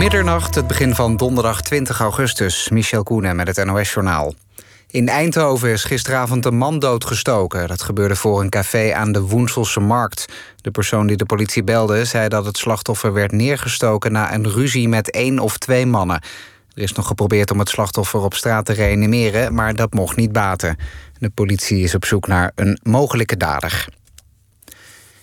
Middernacht, het begin van donderdag 20 augustus. Michel Koenen met het NOS-journaal. In Eindhoven is gisteravond een man doodgestoken. Dat gebeurde voor een café aan de Woenselse Markt. De persoon die de politie belde zei dat het slachtoffer werd neergestoken... na een ruzie met één of twee mannen. Er is nog geprobeerd om het slachtoffer op straat te reanimeren... maar dat mocht niet baten. De politie is op zoek naar een mogelijke dader.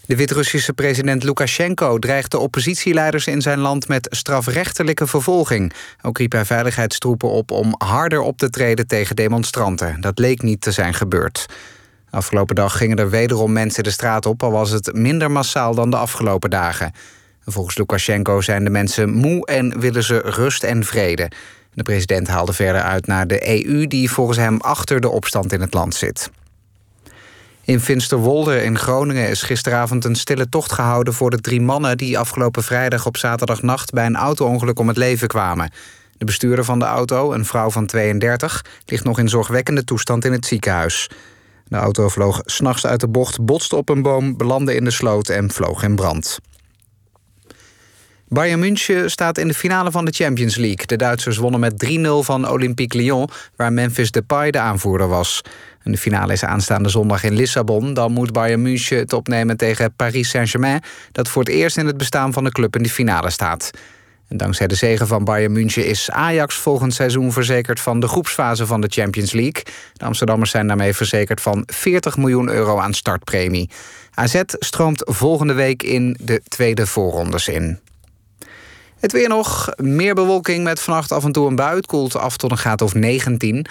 De Wit-Russische president Lukashenko dreigt de oppositieleiders in zijn land met strafrechtelijke vervolging. Ook riep hij veiligheidstroepen op om harder op te treden tegen demonstranten. Dat leek niet te zijn gebeurd. Afgelopen dag gingen er wederom mensen de straat op, al was het minder massaal dan de afgelopen dagen. Volgens Lukashenko zijn de mensen moe en willen ze rust en vrede. De president haalde verder uit naar de EU, die volgens hem achter de opstand in het land zit. In Finsterwolde in Groningen is gisteravond een stille tocht gehouden voor de drie mannen die afgelopen vrijdag op zaterdagnacht bij een auto-ongeluk om het leven kwamen. De bestuurder van de auto, een vrouw van 32, ligt nog in zorgwekkende toestand in het ziekenhuis. De auto vloog s'nachts uit de bocht, botste op een boom, belandde in de sloot en vloog in brand. Bayern München staat in de finale van de Champions League. De Duitsers wonnen met 3-0 van Olympique Lyon, waar Memphis Depay de aanvoerder was. De finale is aanstaande zondag in Lissabon. Dan moet Bayern München het opnemen tegen Paris Saint-Germain... dat voor het eerst in het bestaan van de club in de finale staat. Dankzij de zegen van Bayern München is Ajax volgend seizoen verzekerd van de groepsfase van de Champions League. De Amsterdammers zijn daarmee verzekerd van 40 miljoen euro aan startpremie. AZ stroomt volgende week in de tweede voorrondes in. Het weer nog. Meer bewolking met vannacht af en toe een bui. Het koelt af tot een graad of 19.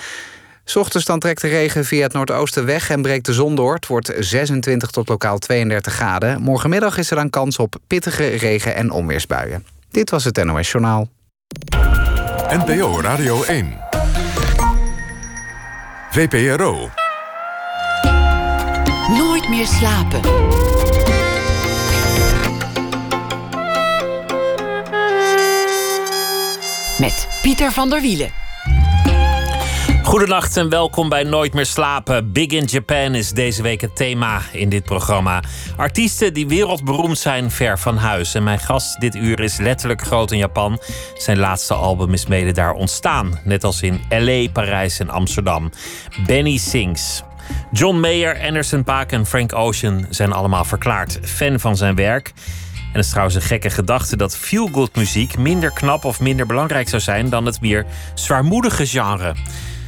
Ochtends dan trekt de regen via het noordoosten weg en breekt de zon door. Het wordt 26 tot lokaal 32 graden. Morgenmiddag is er dan kans op pittige regen- en onweersbuien. Dit was het NOS Journaal. NPO Radio 1. VPRO. Nooit meer slapen. Met Pieter van der Wielen. Goedenacht en welkom bij Nooit meer slapen. Big in Japan is deze week het thema in dit programma. Artiesten die wereldberoemd zijn ver van huis. En mijn gast dit uur is letterlijk groot in Japan. Zijn laatste album is mede daar ontstaan. Net als in LA, Parijs en Amsterdam. Benny Sings. John Mayer, Anderson Paak en Frank Ocean zijn allemaal verklaard fan van zijn werk. En het is trouwens een gekke gedachte dat feel-good muziek minder knap of minder belangrijk zou zijn dan het meer zwaarmoedige genre.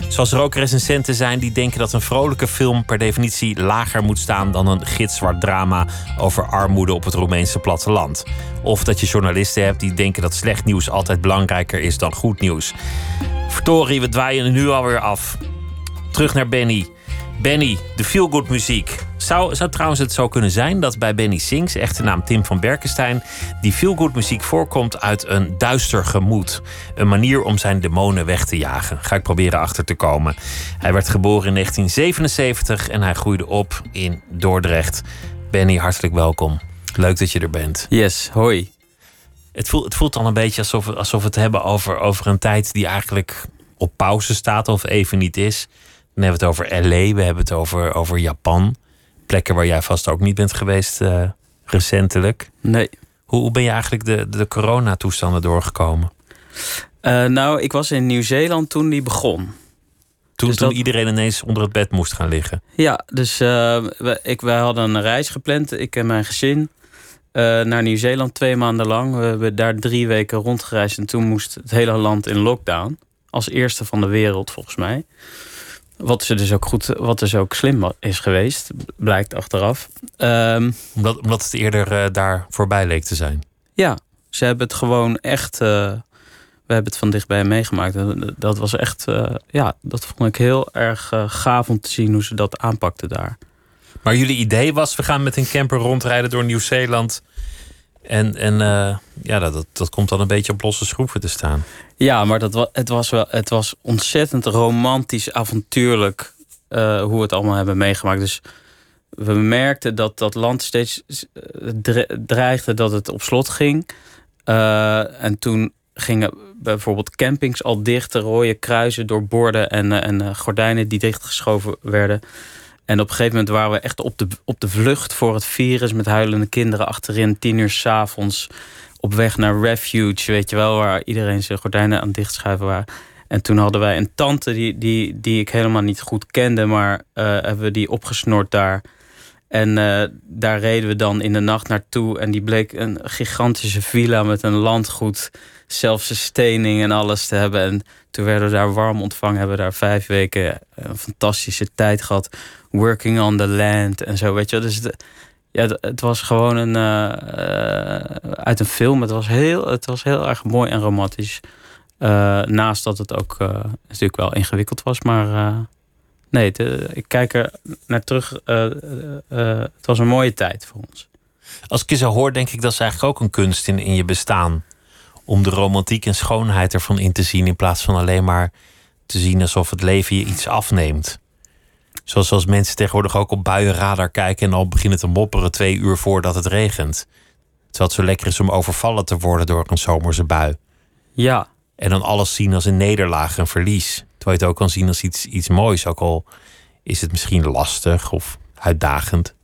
Zoals er ook recensenten zijn die denken dat een vrolijke film per definitie lager moet staan dan een gitzwart drama over armoede op het Roemeense platteland. Of dat je journalisten hebt die denken dat slecht nieuws altijd belangrijker is dan goed nieuws. Vertorie, we dwaaien nu alweer af. Terug naar Benny. Benny, de feel-good muziek. Zou, zou trouwens het zo kunnen zijn dat bij Benny Sings, echte naam Tim van Berkenstein, die feel-good muziek voorkomt uit een duister gemoed. Een manier om zijn demonen weg te jagen. Ga ik proberen achter te komen. Hij werd geboren in 1977 en hij groeide op in Dordrecht. Benny, hartelijk welkom. Leuk dat je er bent. Yes, hoi. Het voelt, het voelt dan een beetje alsof, we- alsof we het hebben over, over een tijd die eigenlijk op pauze staat of even niet is. Dan hebben we het over LA, we hebben het over, over Japan. Plekken waar jij vast ook niet bent geweest eh, recentelijk. Nee. Hoe, hoe ben je eigenlijk de, de coronatoestanden doorgekomen? Eh, nou, ik was in Nieuw-Zeeland toen die begon. Toen, Dus toen dat- iedereen ineens onder het bed moest gaan liggen. Ja, dus eh, we, ik, wij hadden een reis gepland, ik en mijn gezin, naar Nieuw-Zeeland twee maanden lang. We hebben daar drie weken rondgereisd en toen moest het hele land in lockdown. Als eerste van de wereld, volgens mij. Wat, ze dus ook goed, wat dus ook slim is geweest, blijkt achteraf. Ehm, Omdat, omdat het eerder eh, daar voorbij leek te zijn. Ja, ze hebben het gewoon echt. eh, we hebben het van dichtbij meegemaakt. Dat was echt. eh, ja, dat vond ik heel erg gaaf om te zien hoe ze dat aanpakten daar. Maar jullie idee was, we gaan met een camper rondrijden door Nieuw-Zeeland. En, en eh, ja, dat, dat, komt dan een beetje op losse schroeven te staan. Ja, maar dat het, was wel, het was ontzettend romantisch, avontuurlijk. eh, hoe we het allemaal hebben meegemaakt. Dus we merkten dat dat land steeds eh, dre- dreigde dat het op slot ging. En toen gingen bijvoorbeeld campings al dicht, de rode kruisen door borden en, en gordijnen die dichtgeschoven werden. En op een gegeven moment waren we echt op de, op de vlucht voor het virus met huilende kinderen achterin, tien uur s'avonds op weg naar Refuge, weet je wel, waar iedereen zijn gordijnen aan het dichtschuiven waren. En toen hadden wij een tante die, die, die ik helemaal niet goed kende, maar uh, hebben we die opgesnord daar. En uh, daar reden we dan in de nacht naartoe. En die bleek een gigantische villa met een landgoed, zelfsustaining en alles te hebben. En toen werden we daar warm ontvangen, hebben we daar vijf weken een fantastische tijd gehad. Working on the land en zo, weet je. Dus de, ja, het was gewoon een, uh, uit een film. Het was heel, het was heel erg mooi en romantisch. Uh, naast dat het ook natuurlijk wel ingewikkeld was, maar nee, ik kijk er naar terug. het was een mooie tijd voor ons. Als ik je zo hoor, denk ik dat is eigenlijk ook een kunst in, in je bestaan. Om de romantiek en schoonheid ervan in te zien, in plaats van alleen maar te zien alsof het leven je iets afneemt. Zoals als mensen tegenwoordig ook op buienradar kijken en al beginnen te mopperen twee uur voordat het regent. Terwijl het zo lekker is om overvallen te worden door een zomerse bui. Ja. En dan alles zien als een nederlaag, een verlies. Terwijl je het ook kan zien als iets, iets moois, ook al is het misschien lastig of uitdagend.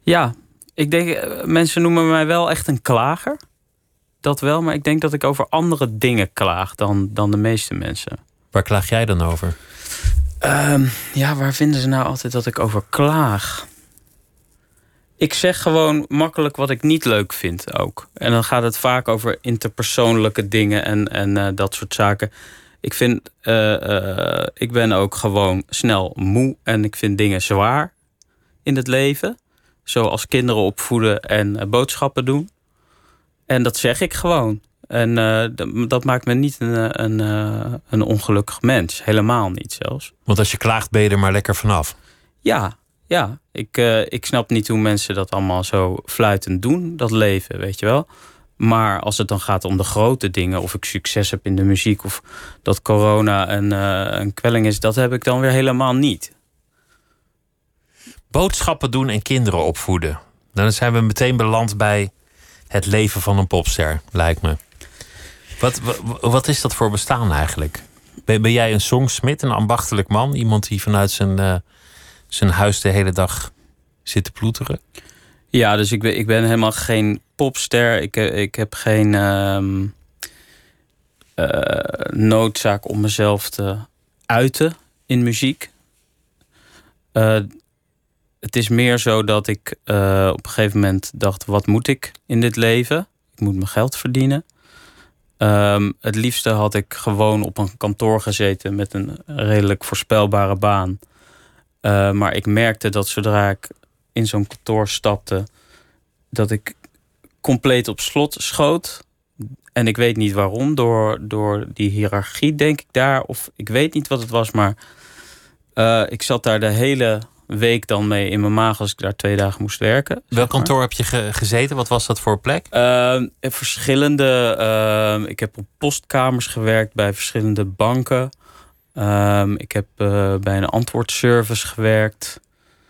Ja, ik denk, eh, mensen noemen mij wel echt een klager. Dat wel, maar ik denk dat ik over andere dingen klaag dan, dan de meeste mensen. Waar klaag jij dan over? Um, ja, waar vinden ze nou altijd dat ik over klaag? Ik zeg gewoon makkelijk wat ik niet leuk vind ook. En dan gaat het vaak over interpersoonlijke dingen en, en uh, dat soort zaken. Ik vind, uh, uh, ik ben ook gewoon snel moe en ik vind dingen zwaar in het leven. Zoals kinderen opvoeden en boodschappen doen. En dat zeg ik gewoon. En uh, dat maakt me niet een, eh, een, uh, een ongelukkig mens. Helemaal niet zelfs. Want als je klaagt, ben je er maar lekker vanaf. Ja, ja. Ik, uh, ik snap niet hoe mensen dat allemaal zo fluitend doen, dat leven, weet je wel. Maar als het dan gaat om de grote dingen, of ik succes heb in de muziek, of dat corona een, een kwelling is, dat heb ik dan weer helemaal niet. Boodschappen doen en kinderen opvoeden. Dan zijn we meteen beland bij het leven van een popster, lijkt me. Wat, wat, is dat voor bestaan eigenlijk? Ben, ben, jij een songsmid, een ambachtelijk man? Iemand die vanuit zijn, uh, zijn huis de hele dag zit te ploeteren? Ja, dus ik ben, ik ben helemaal geen popster. Ik, ik heb geen uh, uh, noodzaak om mezelf te uiten in muziek. Het is meer zo dat ik op een gegeven moment dacht: wat moet ik in dit leven? Ik moet mijn geld verdienen. Um, het liefste had ik gewoon op een kantoor gezeten met een redelijk voorspelbare baan. Uh, maar ik merkte dat zodra ik in zo'n kantoor stapte, dat ik compleet op slot schoot. En ik weet niet waarom, door, door die hiërarchie denk ik daar. Of ik weet niet wat het was, maar uh, ik zat daar de hele week dan mee in mijn maag als ik daar twee dagen moest werken. Welk kantoor heb je ge gezeten? Wat was dat voor plek? Uh, verschillende. Uh, ik heb op postkamers gewerkt bij verschillende banken. Uh, ik heb uh, bij een antwoordservice gewerkt.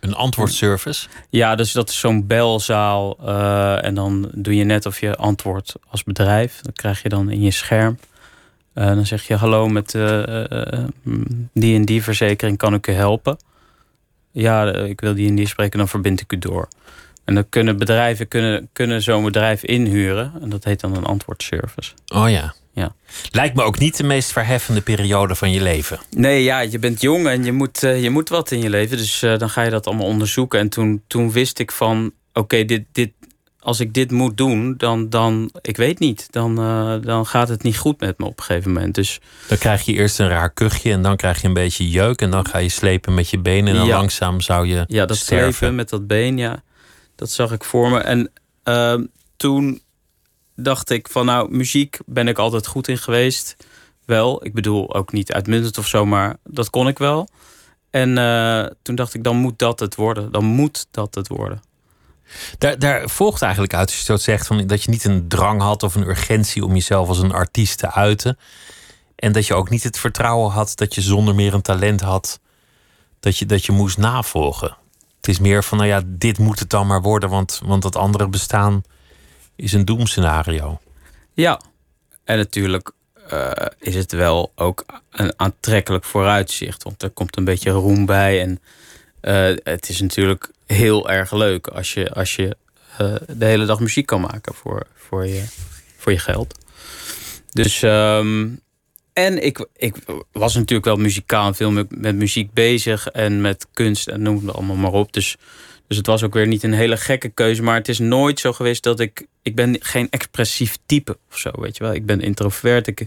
Een antwoordservice? Ja, dus dat is zo'n belzaal. Uh, en dan doe je net of je antwoordt als bedrijf. Dat krijg je dan in je scherm. Uh, dan zeg je hallo met die en die verzekering, kan ik u helpen? Ja, ik wil die en die spreken, dan verbind ik u door. En dan kunnen bedrijven kunnen, kunnen zo'n bedrijf inhuren. En dat heet dan een antwoordservice. Oh ja. ja. Lijkt me ook niet de meest verheffende periode van je leven. Nee, ja, je bent jong en je moet, uh, je moet wat in je leven. Dus uh, dan ga je dat allemaal onderzoeken. En toen, toen wist ik van, oké, okay, dit, dit, als ik dit moet doen, dan, dan ik weet niet, dan, uh, dan gaat het niet goed met me op een gegeven moment. Dus, dan krijg je eerst een raar kuchje en dan krijg je een beetje jeuk en dan ga je slepen met je benen en dan ja. langzaam zou je Ja, dat sterven. slepen met dat been, ja, dat zag ik voor me. En uh, toen dacht ik van nou, muziek ben ik altijd goed in geweest. Wel, ik bedoel ook niet uitmuntend of zo, maar dat kon ik wel. En uh, toen dacht ik, dan moet dat het worden. Dan moet dat het worden. Daar, daar, volgt eigenlijk uit, als je dat zegt, van, dat je niet een drang had of een urgentie om jezelf als een artiest te uiten. En dat je ook niet het vertrouwen had dat je zonder meer een talent had, dat je, dat je moest navolgen. Het is meer van, nou ja, dit moet het dan maar worden, want, want dat andere bestaan is een doemscenario. Ja, en natuurlijk uh, is het wel ook een aantrekkelijk vooruitzicht, want er komt een beetje roem bij en uh, het is natuurlijk heel erg leuk als je, als je uh, de hele dag muziek kan maken voor, voor, je, voor je geld. Dus, ehm, en ik, ik was natuurlijk wel muzikaal en veel met, met muziek bezig en met kunst en noem het allemaal maar op. Dus, dus het was ook weer niet een hele gekke keuze. Maar het is nooit zo geweest dat ik. Ik ben geen expressief type of zo, weet je wel. Ik ben introvert. Ik,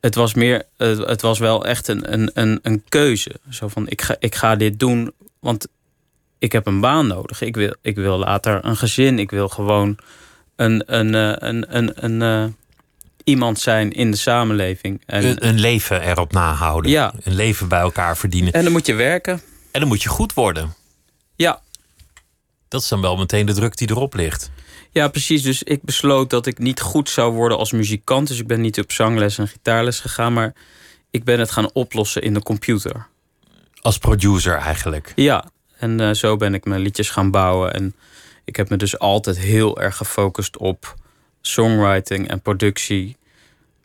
het was meer. Het was wel echt een, een, een, een keuze. Zo van: ik ga, ik ga dit doen, want ik heb een baan nodig. Ik wil, ik wil later een gezin. Ik wil gewoon een, een, een, eh, een, een, een, uh, iemand zijn in de samenleving. En, een, een, leven erop nahouden. Ja. Een leven bij elkaar verdienen. En dan moet je werken. En dan moet je goed worden. Ja. Dat is dan wel meteen de druk die erop ligt. Ja, precies. Dus ik besloot dat ik niet goed zou worden als muzikant. Dus ik ben niet op zangles en gitaarles gegaan. Maar ik ben het gaan oplossen in de computer. Als producer eigenlijk? Ja, en uh, zo ben ik mijn liedjes gaan bouwen. En ik heb me dus altijd heel erg gefocust op songwriting en productie.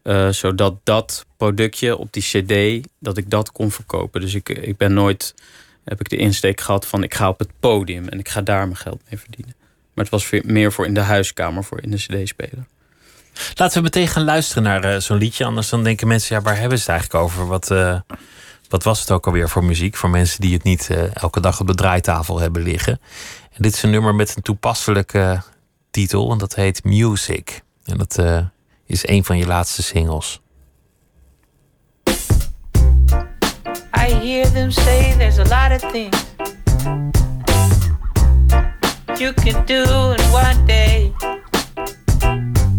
Uh, zodat dat productje op die cd, dat ik dat kon verkopen. Dus ik, ik ben nooit, heb ik de insteek gehad van ik ga op het podium en ik ga daar mijn geld mee verdienen. Maar het was meer voor in de huiskamer, voor in de cd-speler. Laten we meteen gaan luisteren naar uh, zo'n liedje. Anders dan denken mensen, ja, waar hebben ze het eigenlijk over? Wat, wat was het ook alweer voor muziek? Voor mensen die het niet uh, elke dag op de draaitafel hebben liggen. En dit is een nummer met een toepasselijke titel. En dat heet Music. En dat uh, is een van je laatste singles. I hear them say there's a lot of things you can do in one day,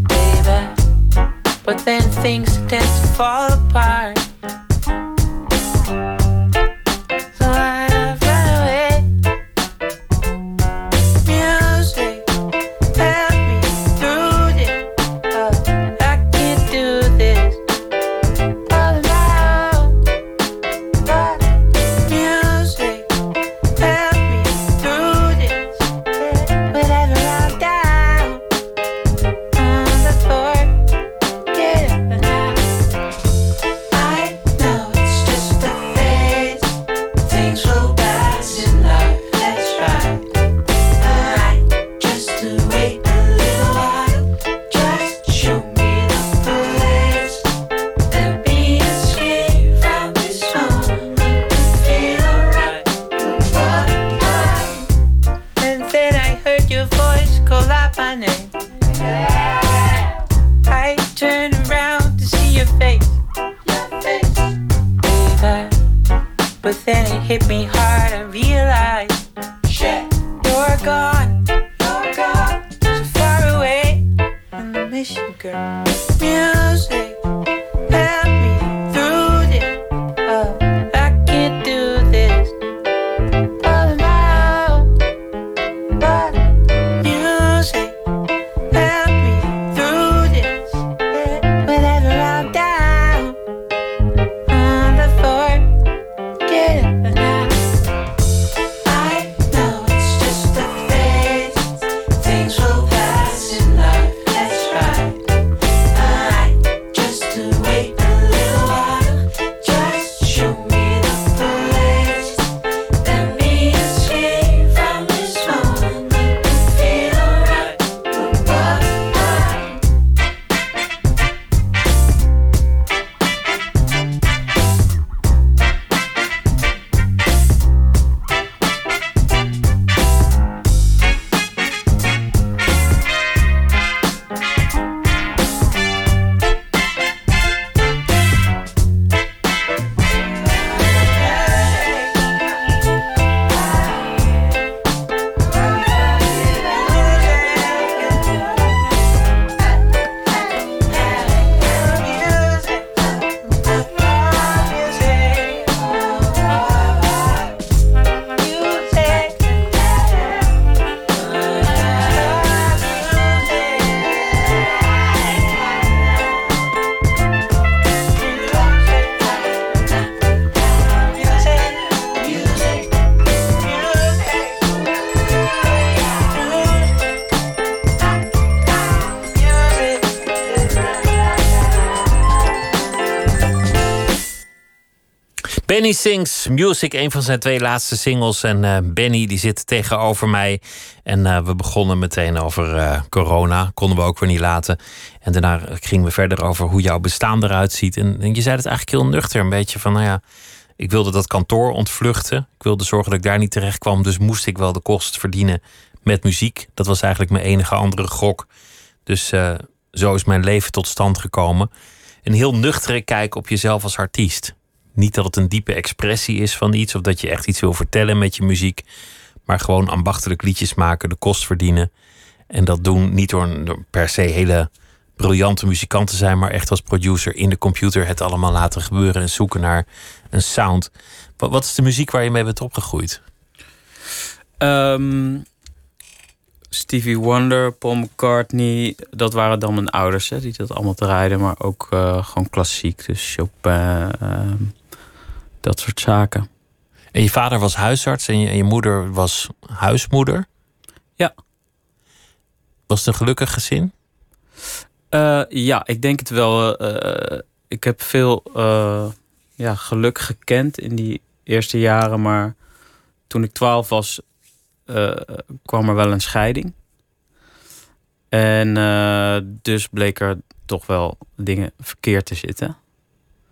baby. But then things to fall apart. Benny Sings Music, een van zijn twee laatste singles. En uh, Benny die zit tegenover mij. En uh, we begonnen meteen over uh, corona. Konden we ook weer niet laten. En daarna gingen we verder over hoe jouw bestaan eruit ziet. En, en, je zei het eigenlijk heel nuchter. Een beetje van, nou ja, ik wilde dat kantoor ontvluchten. Ik wilde zorgen dat ik daar niet terecht kwam. Dus moest ik wel de kost verdienen met muziek. Dat was eigenlijk mijn enige andere gok. Dus zo is mijn leven tot stand gekomen. Een heel nuchtere kijk op jezelf als artiest. Niet dat het een diepe expressie is van iets of dat je echt iets wil vertellen met je muziek, maar gewoon ambachtelijk liedjes maken, de kost verdienen. En dat doen niet door, door per se hele briljante muzikant te zijn, maar echt als producer in de computer het allemaal laten gebeuren en zoeken naar een sound. Wat, wat is de muziek waar je mee bent opgegroeid? Um, Stevie Wonder, Paul McCartney, dat waren dan mijn ouders hè, die dat allemaal rijden, maar ook uh, gewoon klassiek, dus Chopin, uh, dat soort zaken. En je vader was huisarts en je, en je moeder was huismoeder? Ja. Was het een gelukkig gezin? Uh, ja, ik denk het wel. ik heb veel ja, geluk gekend in die eerste jaren, maar toen ik twaalf was, kwam er wel een scheiding. En dus bleek er toch wel dingen verkeerd te zitten.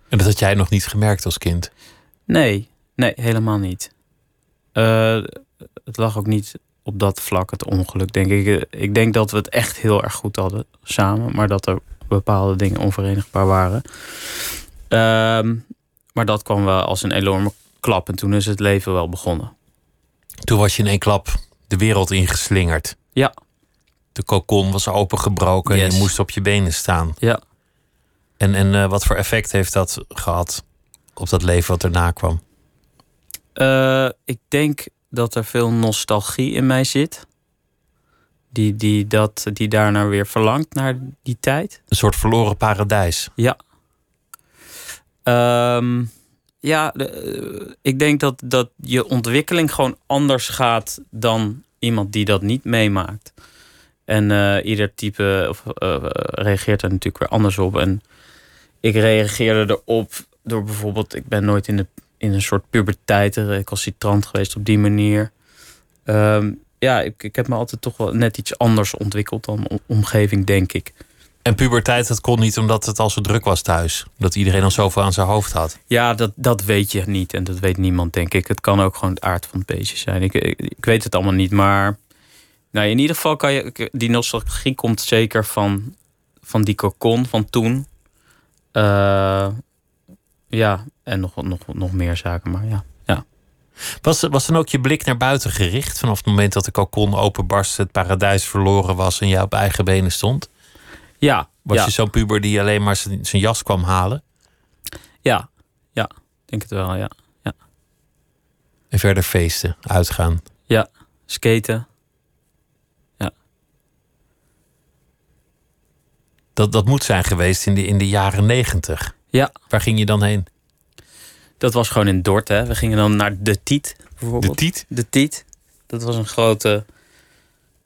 En dat had jij nog niet gemerkt als kind? Nee, nee, helemaal niet. Uh, het lag ook niet op dat vlak, het ongeluk, denk ik. Ik denk dat we het echt heel erg goed hadden samen, maar dat er bepaalde dingen onverenigbaar waren. Uh, maar dat kwam wel als een enorme klap en toen is het leven wel begonnen. Toen was je in één klap de wereld ingeslingerd. Ja. De kokon was opengebroken yes. en je moest op je benen staan. Ja. En, en uh, wat voor effect heeft dat gehad op dat leven wat erna kwam? Uh, ik denk dat er veel nostalgie in mij zit. Die, die, dat, die daarnaar weer verlangt, naar die tijd. Een soort verloren paradijs. Ja. Um, ja, de, ik denk dat, dat je ontwikkeling gewoon anders gaat dan iemand die dat niet meemaakt. En uh, ieder type of, uh, reageert er natuurlijk weer anders op. En ik reageerde erop door bijvoorbeeld, ik ben nooit in, de, in een soort puberteit recalcitrant geweest op die manier. Um, ja, ik, ik heb me altijd toch wel net iets anders ontwikkeld dan omgeving, denk ik. En puberteit, dat kon niet omdat het al zo druk was thuis. Dat iedereen al zoveel aan zijn hoofd had. Ja, dat, dat weet je niet. En dat weet niemand, denk ik. Het kan ook gewoon het aard van het beestje zijn. Ik, ik, ik weet het allemaal niet. Maar nou, in ieder geval kan je. Die nostalgie komt zeker van, van die cocon van toen. Uh, ja, en nog, nog, nog meer zaken, maar ja. ja. Was, was dan ook je blik naar buiten gericht vanaf het moment dat de kokon openbarstte, het paradijs verloren was en jij op eigen benen stond? Ja. Was ja. je zo'n puber die alleen maar zijn jas kwam halen? Ja, ja, denk het wel, ja. ja. En verder feesten, uitgaan? Ja, skaten. Ja. Dat, dat moet zijn geweest in de, in de jaren negentig. Ja. Waar ging je dan heen? Dat was gewoon in Dort, hè. We gingen dan naar de Tiet, bijvoorbeeld. De Tiet? De Tiet. Dat was een grote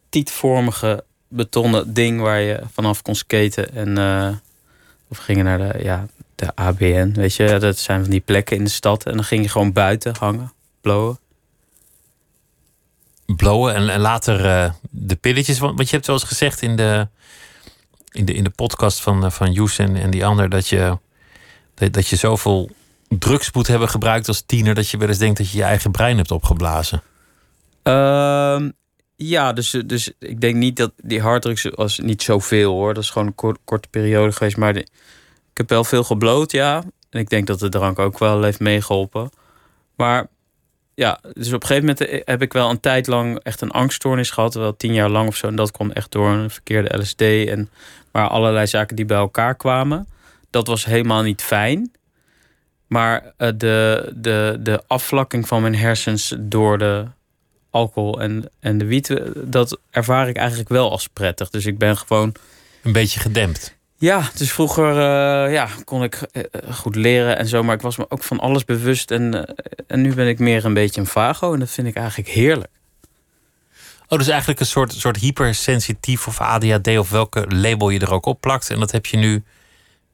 tietvormige betonnen ding waar je vanaf kon skaten. En uh, we gingen naar de, ja, de ABN, weet je. Dat zijn van die plekken in de stad. En dan ging je gewoon buiten hangen, blowen. Blowen en, en later uh, de pilletjes. Want, want je hebt wel eens gezegd in de, in de, in de podcast van, uh, van Joes en, en die ander... dat je, dat, je zoveel drugs moet hebben gebruikt als tiener... dat je wel eens denkt dat je je eigen brein hebt opgeblazen. Uh, ja, dus, dus ik denk niet dat die harddrugs was niet zoveel hoor. Dat is gewoon een kort, korte periode geweest. Maar ik heb wel veel gebloot, ja. En ik denk dat de drank ook wel heeft meegeholpen. Maar ja, dus op een gegeven moment heb ik wel een tijd lang echt een angststoornis gehad. Wel tien jaar lang of zo. En dat kwam echt door een verkeerde LSD. En, maar allerlei zaken die bij elkaar kwamen. Dat was helemaal niet fijn. Maar de, de, de afvlakking van mijn hersens door de alcohol en, en de wiet, dat ervaar ik eigenlijk wel als prettig. Dus ik ben gewoon. Een beetje gedempt. Ja, dus vroeger uh, ja, kon ik uh, goed leren en zo, maar ik was me ook van alles bewust. En, en nu ben ik meer een beetje een vago en dat vind ik eigenlijk heerlijk. Oh, dus eigenlijk een soort, soort hypersensitief of ADHD of welke label je er ook op plakt. En dat heb je nu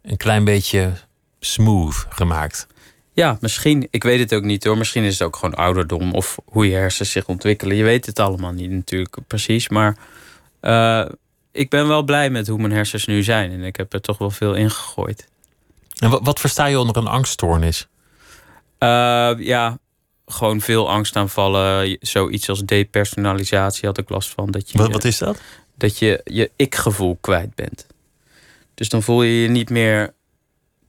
een klein beetje smooth gemaakt. Ja, misschien. Ik weet het ook niet hoor. Misschien is het ook gewoon ouderdom of hoe je hersens zich ontwikkelen. Je weet het allemaal niet natuurlijk precies. Maar uh, ik ben wel blij met hoe mijn hersens nu zijn. En ik heb er toch wel veel in gegooid. En wat, wat versta je onder een angststoornis? Uh, ja, gewoon veel angstaanvallen. Zoiets als depersonalisatie had ik last van. Dat je, wat, wat is dat? Dat je je ik-gevoel kwijt bent. Dus dan voel je je niet meer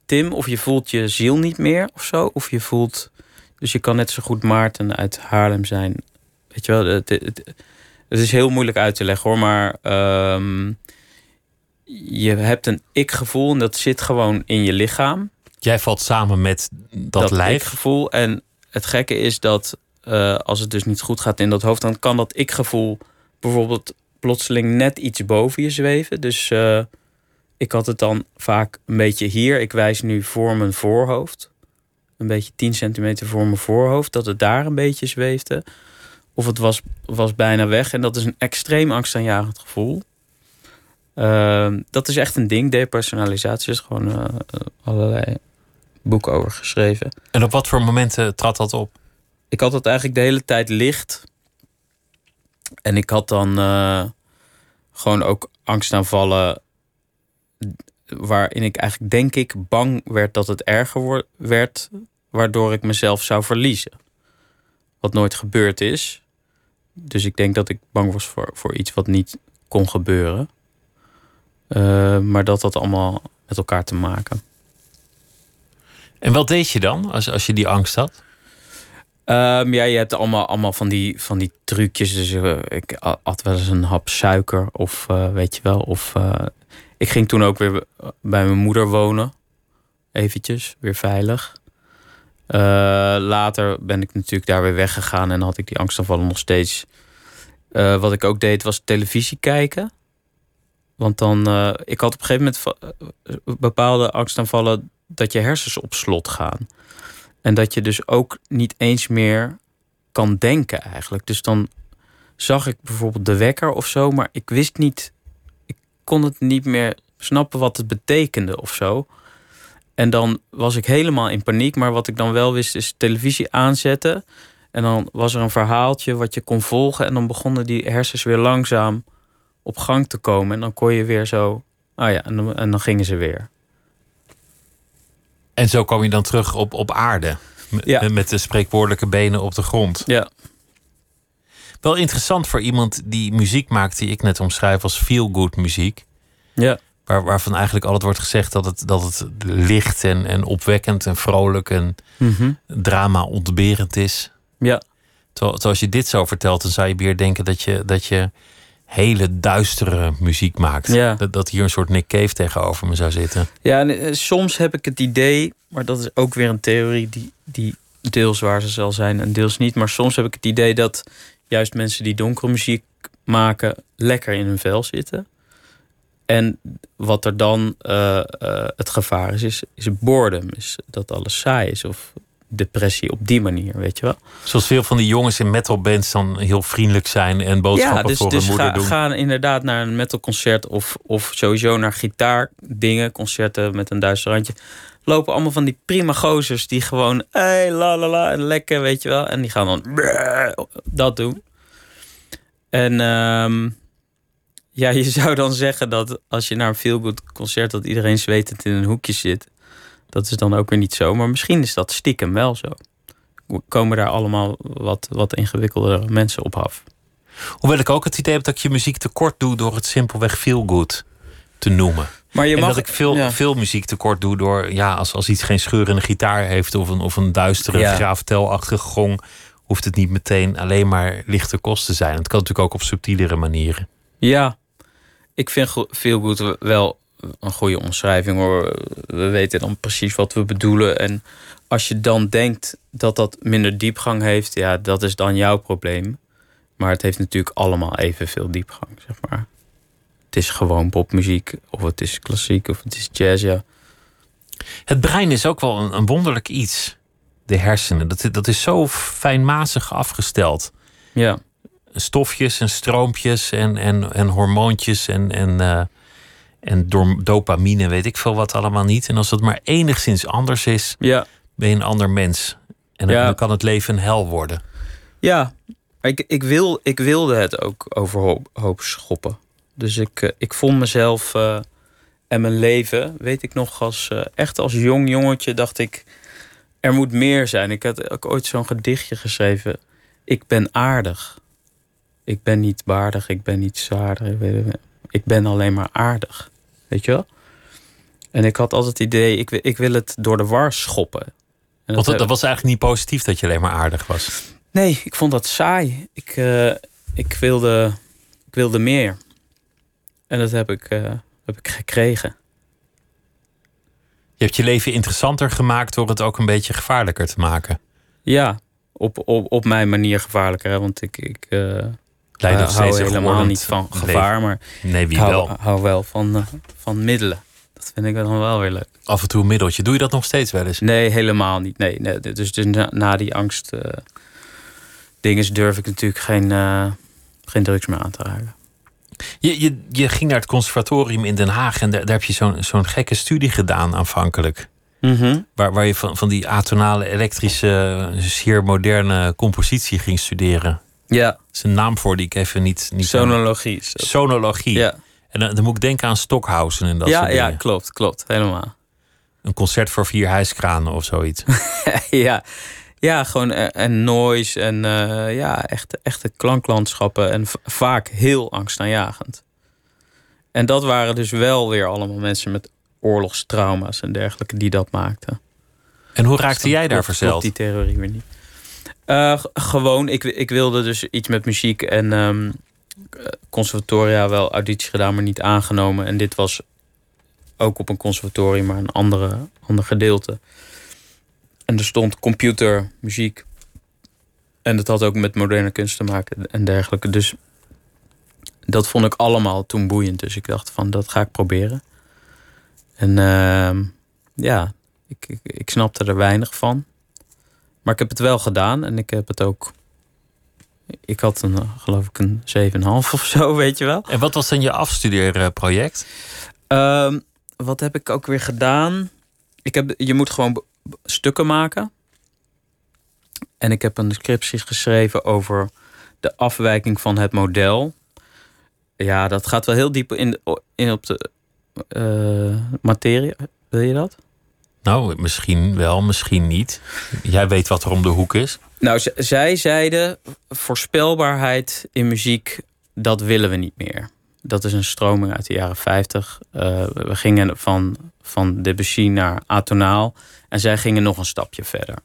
Tim, of je voelt je ziel niet meer of zo. Of je voelt. Dus je kan net zo goed Maarten uit Haarlem zijn. Weet je wel, het, het, het is heel moeilijk uit te leggen hoor. Maar um, je hebt een ik-gevoel en dat zit gewoon in je lichaam. Jij valt samen met dat, dat lijf. ik-gevoel. En het gekke is dat uh, als het dus niet goed gaat in dat hoofd, dan kan dat ik-gevoel bijvoorbeeld plotseling net iets boven je zweven. Dus uh, ik had het dan vaak een beetje hier. Ik wijs nu voor mijn voorhoofd. Een beetje 10 centimeter voor mijn voorhoofd. Dat het daar een beetje zweefde. Of het was, was bijna weg. En dat is een extreem angstaanjagend gevoel. Uh, dat is echt een ding. Depersonalisatie is gewoon uh, allerlei boeken over geschreven. En op wat voor momenten trad dat op? Ik had het eigenlijk de hele tijd licht. En ik had dan uh, gewoon ook angstaanvallen waarin ik eigenlijk denk ik bang werd dat het erger werd, waardoor ik mezelf zou verliezen. Wat nooit gebeurd is. Dus ik denk dat ik bang was voor, voor iets wat niet kon gebeuren. Uh, maar dat had allemaal met elkaar te maken. En wat deed je dan als, als je die angst had? Um, ja, je hebt allemaal, allemaal van, die, van die trucjes. Dus uh, ik at wel eens een hap suiker of uh, weet je wel. Of ik ging toen ook weer bij mijn moeder wonen. Eventjes, weer veilig. Uh, later ben ik natuurlijk daar weer weggegaan en had ik die angstaanvallen nog steeds. Uh, wat ik ook deed was televisie kijken. Want dan, uh, ik had op een gegeven moment bepaalde angstaanvallen dat je hersens op slot gaan. En dat je dus ook niet eens meer kan denken eigenlijk. Dus dan zag ik bijvoorbeeld de wekker of zo, maar ik wist niet kon het niet meer snappen wat het betekende of zo. En dan was ik helemaal in paniek. Maar wat ik dan wel wist is televisie aanzetten. En dan was er een verhaaltje wat je kon volgen. En dan begonnen die hersens weer langzaam op gang te komen. En dan kon je weer zo. Ah ja, en dan, en dan gingen ze weer. En zo kwam je dan terug op, op aarde. Ja. Met de spreekwoordelijke benen op de grond. Ja. Wel interessant voor iemand die muziek maakt, die ik net omschrijf als feel-good muziek. Ja. Waar, waarvan eigenlijk altijd wordt gezegd dat het, dat het licht en, en opwekkend en vrolijk en mm drama ontberend is. Ja. Terwijl, als je dit zo vertelt, dan zou je weer denken dat je, dat je hele duistere muziek maakt. Ja. Dat, dat hier een soort Nick Cave tegenover me zou zitten. Ja, en eh, soms heb ik het idee, maar dat is ook weer een theorie die, die deels waar ze zal zijn en deels niet. Maar soms heb ik het idee dat juist mensen die donkere muziek maken lekker in hun vel zitten. En wat er dan uh, uh, het gevaar is, is, is boredom. Is dat alles saai is of depressie op die manier, weet je wel. Zoals veel van die jongens in metalbands dan heel vriendelijk zijn en boodschappen ja, dus, voor dus hun moeder ga, doen. gaan inderdaad naar een metalconcert of, of sowieso naar gitaardingen, concerten met een duister randje. Lopen allemaal van die prima gozers die gewoon, hey, la la la, en lekker, weet je wel. En die gaan dan dat doen. En um, ja, je zou dan zeggen dat als je naar een feelgood concert... dat iedereen zwetend in een hoekje zit. Dat is dan ook weer niet zo. Maar misschien is dat stiekem wel zo. Komen daar allemaal wat, wat ingewikkeldere mensen op af. Hoewel ik ook het idee heb dat ik je muziek tekort doe... door het simpelweg feelgood te noemen. Maar je en dat ik veel, ja. veel muziek tekort doe door... ja, als, als iets geen scheurende gitaar heeft... of een, of een duistere, Ja. graaftelachtige gong... hoeft het niet meteen alleen maar lichte kost te zijn. Het kan natuurlijk ook op subtielere manieren. Ja, ik vind veel goed wel een goede omschrijving hoor. We weten dan precies wat we bedoelen. En als je dan denkt dat dat minder diepgang heeft, ja, dat is dan jouw probleem. Maar het heeft natuurlijk allemaal evenveel diepgang, zeg maar. Het is gewoon popmuziek, of het is klassiek, of het is jazz, ja. Het brein is ook wel een, een wonderlijk iets. De hersenen. Dat, dat is zo fijnmazig afgesteld. Ja, Stofjes en stroompjes en, en, en hormoontjes en, en, eh, en door dopamine, weet ik veel wat allemaal niet. En als het maar enigszins anders is, ja, ben je een ander mens. En dan, Ja. dan kan het leven een hel worden. Ja, ik, ik, wil, ik wilde het ook overhoop hoop schoppen. Dus ik, eh, ik vond mezelf eh, en mijn leven, weet ik nog, als, eh, echt als jong jongetje dacht ik, er moet meer zijn. Ik had ook ooit zo'n gedichtje geschreven. Ik ben aardig. Ik ben niet waardig, ik ben niet zwaarder. ik ben alleen maar aardig. Weet je wel? En ik had altijd het idee, ik, ik wil het door de war schoppen. En Want dat, was eigenlijk niet positief dat je alleen maar aardig was. Nee, ik vond dat saai. Ik, ik, wilde, ik wilde meer. En dat heb ik, eh, heb ik gekregen. Je hebt je leven interessanter gemaakt door het ook een beetje gevaarlijker te maken. Ja, op, op, op mijn manier gevaarlijker. Hè? Want ik, ik eh, Leidt nog hou helemaal niet van leven. gevaar. Maar Nee, ik wie hou wel. wel, hou wel van, eh, van middelen. Dat vind ik dan wel weer leuk. Af en toe een middeltje. Doe je dat nog steeds wel eens? Nee, helemaal niet. Nee, nee, dus dus na, na die angst eh dinges durf ik natuurlijk geen, eh, geen drugs meer aan te raken. Je, je, je ging naar het conservatorium in Den Haag en daar, daar heb je zo'n zo'n gekke studie gedaan aanvankelijk. Waar, waar je van, van die atonale, elektrische, zeer moderne compositie ging studeren. Ja, Dat is een naam voor die ik even niet... niet sonologie. Sonologie. Ja, En dan, dan moet ik denken aan Stockhausen en dat ja, soort ja, dingen. klopt, klopt. Helemaal. Een concert voor vier hijskranen of zoiets. ja. Ja, gewoon eh, en noise en eh, ja, echte, echte klanklandschappen. En vaak heel angstaanjagend. En dat waren dus wel weer allemaal mensen met oorlogstrauma's en dergelijke die dat maakten. En hoe raakte jij daar verzeld? die theorie weer niet. Eh, gewoon, ik, ik wilde dus iets met muziek en ehm, eh, conservatoria wel auditie gedaan, maar niet aangenomen. En dit was ook op een conservatorium, maar een andere, ander gedeelte. En er stond computermuziek. En dat had ook met moderne kunst te maken en dergelijke. Dus dat vond ik allemaal toen boeiend. Dus ik dacht van, dat ga ik proberen. En ehm, ja, ik, ik, ik snapte er weinig van. Maar ik heb het wel gedaan en ik heb het ook. Ik had een, geloof ik, een 7,5 of zo, weet je wel. En wat was dan je afstudeerproject? Ehm, wat heb ik ook weer gedaan? Ik heb, je moet gewoon stukken maken. En ik heb een scriptie geschreven over de afwijking van het model. Ja, dat gaat wel heel diep in, in op de eh, materie. Wil je dat? Nou, misschien wel, misschien niet. Jij weet wat er om de hoek is. Nou, zij zeiden voorspelbaarheid in muziek, dat willen we niet meer. Dat is een stroming uit de jaren 50. Eh, we gingen van, van Debussy naar atonaal. En zij gingen nog een stapje verder.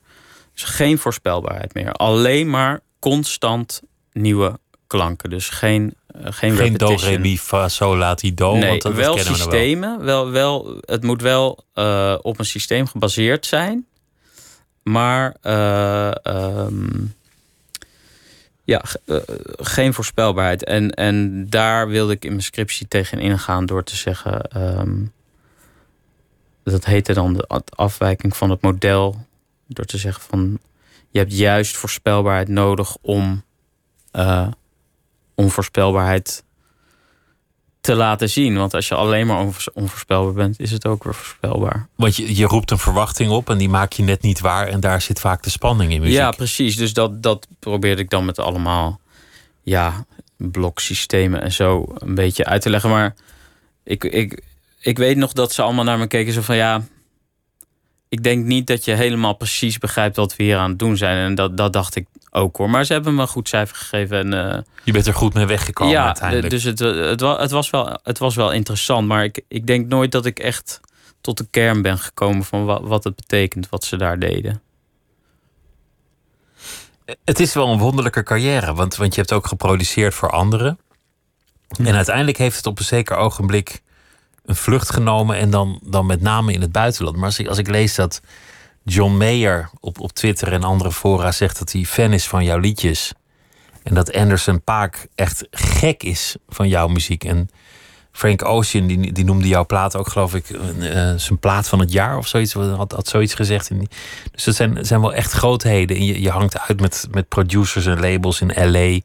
Dus geen voorspelbaarheid meer. Alleen maar constant nieuwe klanken. Dus geen, eh, geen, Geen do, re, mi, fa, sol, la, ti, do. Nee, want dat, dat wel we systemen. Wel. Wel, het moet wel eh, op een systeem gebaseerd zijn. Maar eh, ehm, ja, ge- geen voorspelbaarheid. En, en daar wilde ik in mijn scriptie tegen ingaan door te zeggen... ehm, dat heette dan de afwijking van het model. Door te zeggen van... je hebt juist voorspelbaarheid nodig om eh, onvoorspelbaarheid te laten zien. Want als je alleen maar onvoors- onvoorspelbaar bent, is het ook weer voorspelbaar. Want je, je roept een verwachting op en die maak je net niet waar. En daar zit vaak de spanning in muziek. Ja, precies. Dus dat, dat probeerde ik dan met allemaal ja, bloksystemen en zo een beetje uit te leggen. Maar ik, ik, ik weet nog dat ze allemaal naar me keken zo van ja. Ik denk niet dat je helemaal precies begrijpt wat we hier aan het doen zijn. En dat, dat dacht ik ook hoor. Maar ze hebben me een goed cijfer gegeven. En, eh, Je bent er goed mee weggekomen ja, uiteindelijk. dus het, eh, het, het, was wel, het was wel interessant. Maar ik, ik denk nooit dat ik echt tot de kern ben gekomen van wat, wat het betekent wat ze daar deden. Het is wel een wonderlijke carrière, want, want je hebt ook geproduceerd voor anderen. En uiteindelijk heeft het op een zeker ogenblik een vlucht genomen en dan, dan met name in het buitenland. Maar als ik, als ik lees dat John Mayer op, op Twitter en andere fora zegt dat hij fan is van jouw liedjes. En dat Anderson Paak echt gek is van jouw muziek. En Frank Ocean, die, die noemde jouw plaat ook, geloof ik, eh, zijn plaat van het jaar of zoiets. Had, had zoiets gezegd. Dus dat zijn, zijn wel echt grootheden. En je, je hangt uit met, met producers en labels in LA.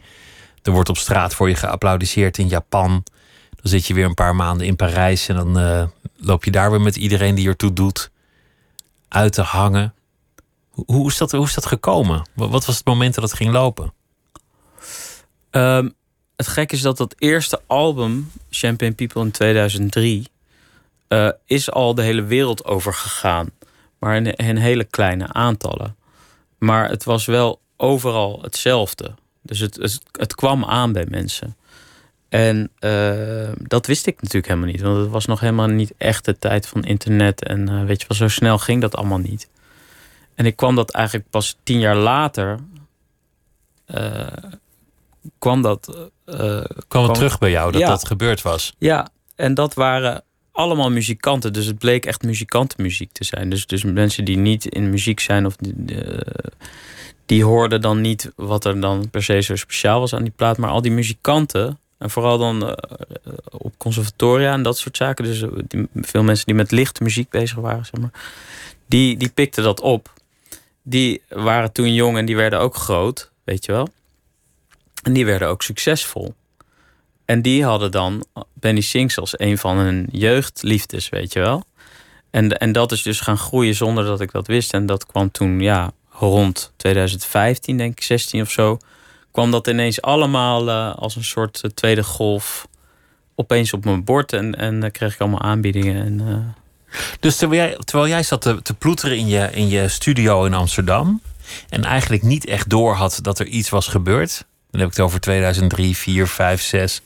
Er wordt op straat voor je geapplaudiseerd in Japan. Dan zit je weer een paar maanden in Parijs. En dan eh, loop je daar weer met iedereen die ertoe doet uit te hangen. Hoe is dat, hoe is dat gekomen? Wat was het moment dat het ging lopen? Ehm, het gek is dat dat eerste album, Champagne People in 2003, uh, eh, is al de hele wereld over gegaan. Maar in, hele kleine aantallen. Maar het was wel overal hetzelfde. Dus het, het kwam aan bij mensen. En uh, dat wist ik natuurlijk helemaal niet. Want het was nog helemaal niet echt de tijd van internet. En uh, weet je wel, zo snel ging dat allemaal niet. En ik kwam dat eigenlijk pas tien jaar later. Uh, kwam dat. kwam het terug bij jou dat dat gebeurd was? Ja, en dat waren allemaal muzikanten. Dus het bleek echt muzikantenmuziek te zijn. Dus, dus mensen die niet in muziek zijn of die, die hoorden dan niet wat er dan per se zo speciaal was aan die plaat. Maar al die muzikanten en vooral dan uh, op conservatoria en dat soort zaken. Dus die, veel mensen die met lichte muziek bezig waren, zeg maar. Die, die pikten dat op. Die waren toen jong en die werden ook groot, weet je wel. En die werden ook succesvol. En die hadden dan Benny Sings als een van hun jeugdliefdes, weet je wel. En, en dat is dus gaan groeien zonder dat ik dat wist. En dat kwam toen, ja, rond 2015, denk ik, 16 of zo kwam dat ineens allemaal uh, als een soort uh, tweede golf opeens op mijn bord. En, en kreeg ik allemaal aanbiedingen. En, dus terwijl jij, terwijl jij zat te, te ploeteren in je, in je studio in Amsterdam. En eigenlijk niet echt door had dat er iets was gebeurd. Dan heb ik het over 2003, 4, 5, 6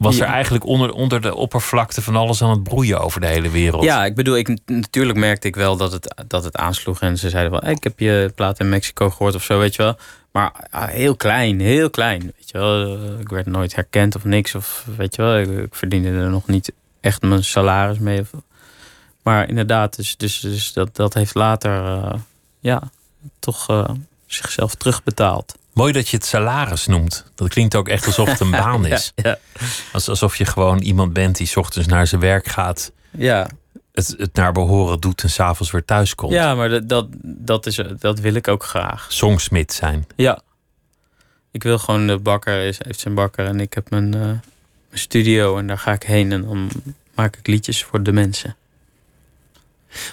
was er eigenlijk onder, onder de oppervlakte van alles aan het broeien over de hele wereld. Ja, ik bedoel, ik, natuurlijk merkte ik wel dat het, dat het aansloeg. En ze zeiden wel, ik heb je plaat in Mexico gehoord of zo, weet je wel. Maar ah, heel klein, heel klein. Weet je wel. Ik werd nooit herkend of niks. Of weet je wel, ik, verdiende er nog niet echt mijn salaris mee. Maar inderdaad, dus, dus, dus dat, dat heeft later uh, ja, toch uh, zichzelf terugbetaald. Mooi dat je het salaris noemt. Dat klinkt ook echt alsof het een baan is. ja, Alsof je gewoon iemand bent die ochtends naar zijn werk gaat. Ja. Het, het naar behoren doet en s'avonds weer thuis komt. Ja, maar dat, dat, dat, is, dat wil ik ook graag. Songsmid zijn. Ja. Ik wil gewoon de bakker heeft zijn bakker en ik heb mijn, uh, mijn studio en daar ga ik heen en dan maak ik liedjes voor de mensen.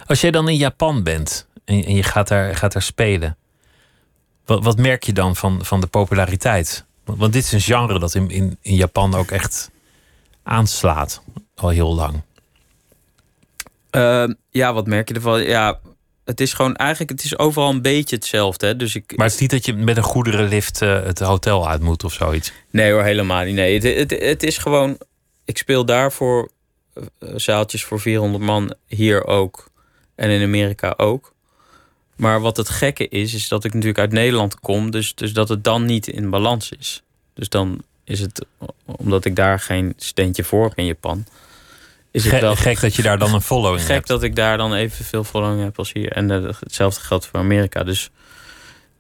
Als jij dan in Japan bent en, en je gaat daar, gaat daar spelen, wat, wat merk je dan van, van de populariteit? Want, dit is een genre dat in, in, in Japan ook echt aanslaat. Al heel lang. Uh, ja, wat merk je ervan? Ja, het is gewoon eigenlijk, het is overal een beetje hetzelfde. Hè? Dus ik, maar het is niet dat je met een goederenlift uh, het hotel uit moet of zoiets? Nee hoor, helemaal niet. Nee, het, het, het is gewoon, ik speel daarvoor uh, zaaltjes voor 400 man hier ook. En in Amerika ook. Maar wat het gekke is, is dat ik natuurlijk uit Nederland kom. Dus, dus dat het dan niet in balans is. Dus dan is het, omdat ik daar geen steentje voor heb in Japan. Is het wel gek dat je daar dan een following gek hebt. dat ik daar dan evenveel following heb als hier. En uh, hetzelfde geldt voor Amerika. Dus,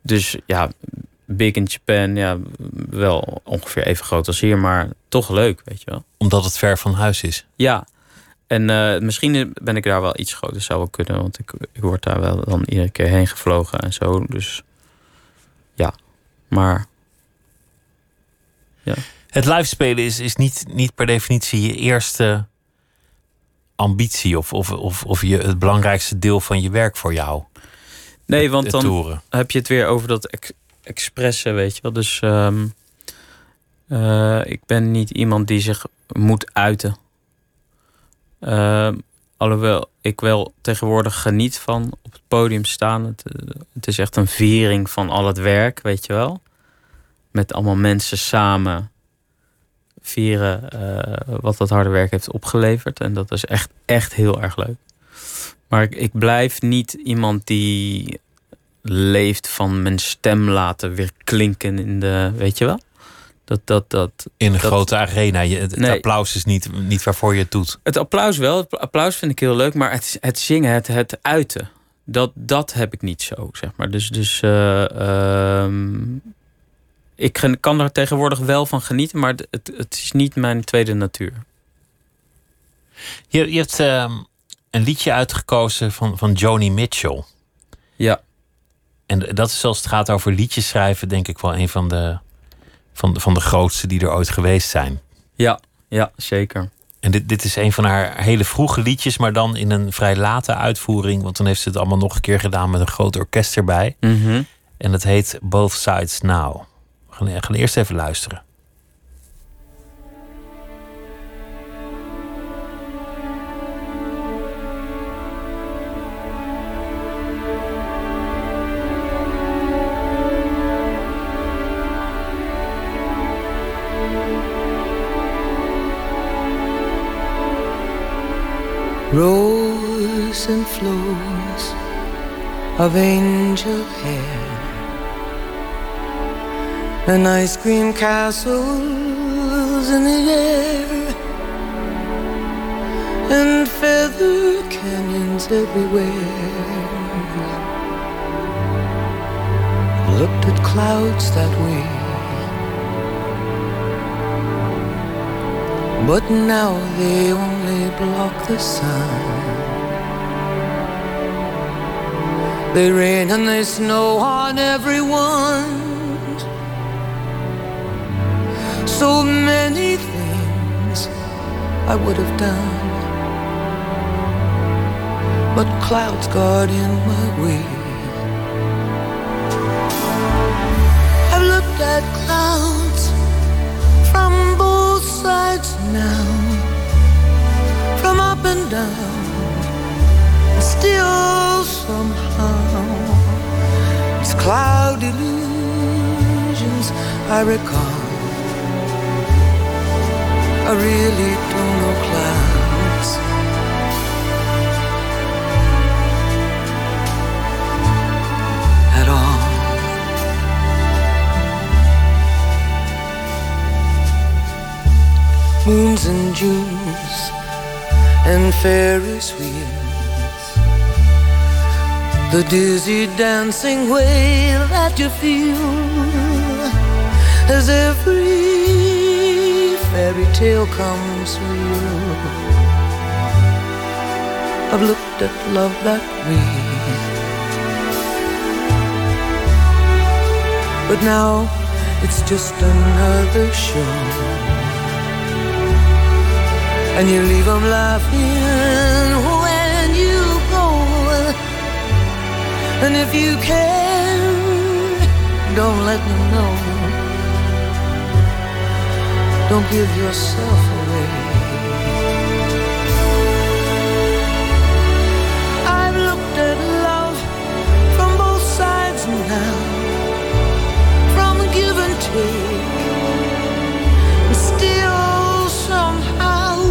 dus ja, big in Japan, ja, wel ongeveer even groot als hier. Maar toch leuk, weet je wel. Omdat het ver van huis is. Ja, en uh, misschien ben ik daar wel iets groter, zou wel kunnen. Want ik, ik word daar wel dan iedere keer heen gevlogen en zo. Dus ja, maar... Ja. Het live spelen is, is niet, niet per definitie je eerste ambitie... Of, of, of, of je, het belangrijkste deel van je werk voor jou. Nee, want dan heb je het weer over dat ex expressen, weet je wel. Dus um, uh, ik ben niet iemand die zich moet uiten uh, alhoewel ik wel tegenwoordig geniet van op het podium staan. Het, eh, het, is echt een viering van al het werk, weet je wel. Met allemaal mensen samen vieren uh, wat dat harde werk heeft opgeleverd. En dat is echt, echt heel erg leuk. Maar ik, ik blijf niet iemand die leeft van mijn stem laten weer klinken in de, weet je wel? Dat, dat, dat, in een grote arena. Je, het, applaus is niet, niet waarvoor je het doet. Het applaus wel. Het applaus vind ik heel leuk. Maar het, het zingen, het, het uiten. Dat, dat heb ik niet zo, zeg maar. Dus, dus uh, uh, ik kan er tegenwoordig wel van genieten. Maar het, het is niet mijn tweede natuur. Je, je hebt uh, een liedje uitgekozen van, van Joni Mitchell. Ja. En dat is als het gaat over liedjes schrijven... denk ik wel een van de van de, van de grootste die er ooit geweest zijn. Ja, ja zeker. En dit, dit is een van haar hele vroege liedjes, maar dan in een vrij late uitvoering. Want dan heeft ze het allemaal nog een keer gedaan met een groot orkest erbij. Mhm. En het heet Both Sides Now. We gaan, we gaan eerst even luisteren. And flows of angel hair and ice cream castles in the air and feather canyons everywhere. Looked at clouds that way. But now they only block the sun. They rain and they snow on everyone. So many things I would have done. But clouds got in my way. I've looked at clouds from both sides now, from up and down, and still somehow cloud illusions I recall. I really don't know clouds. At all. Moons and Junes and Ferris wheels. The dizzy dancing way that you feel as every fairy tale comes real. I've looked at love that way. But now it's just another show. And you leave them laughing And if you can, don't let them know. Don't give yourself away. I've looked at love from both sides now, from give and take. And still, somehow,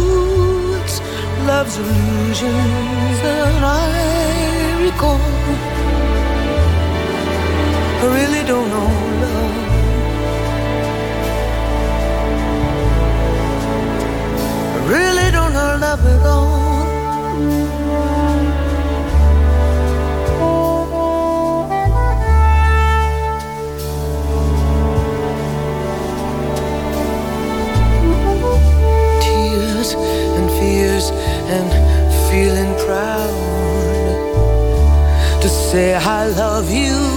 it's love's illusions that I recall. I really don't know love. I really don't know love at all. Tears and fears and feeling proud to say I love you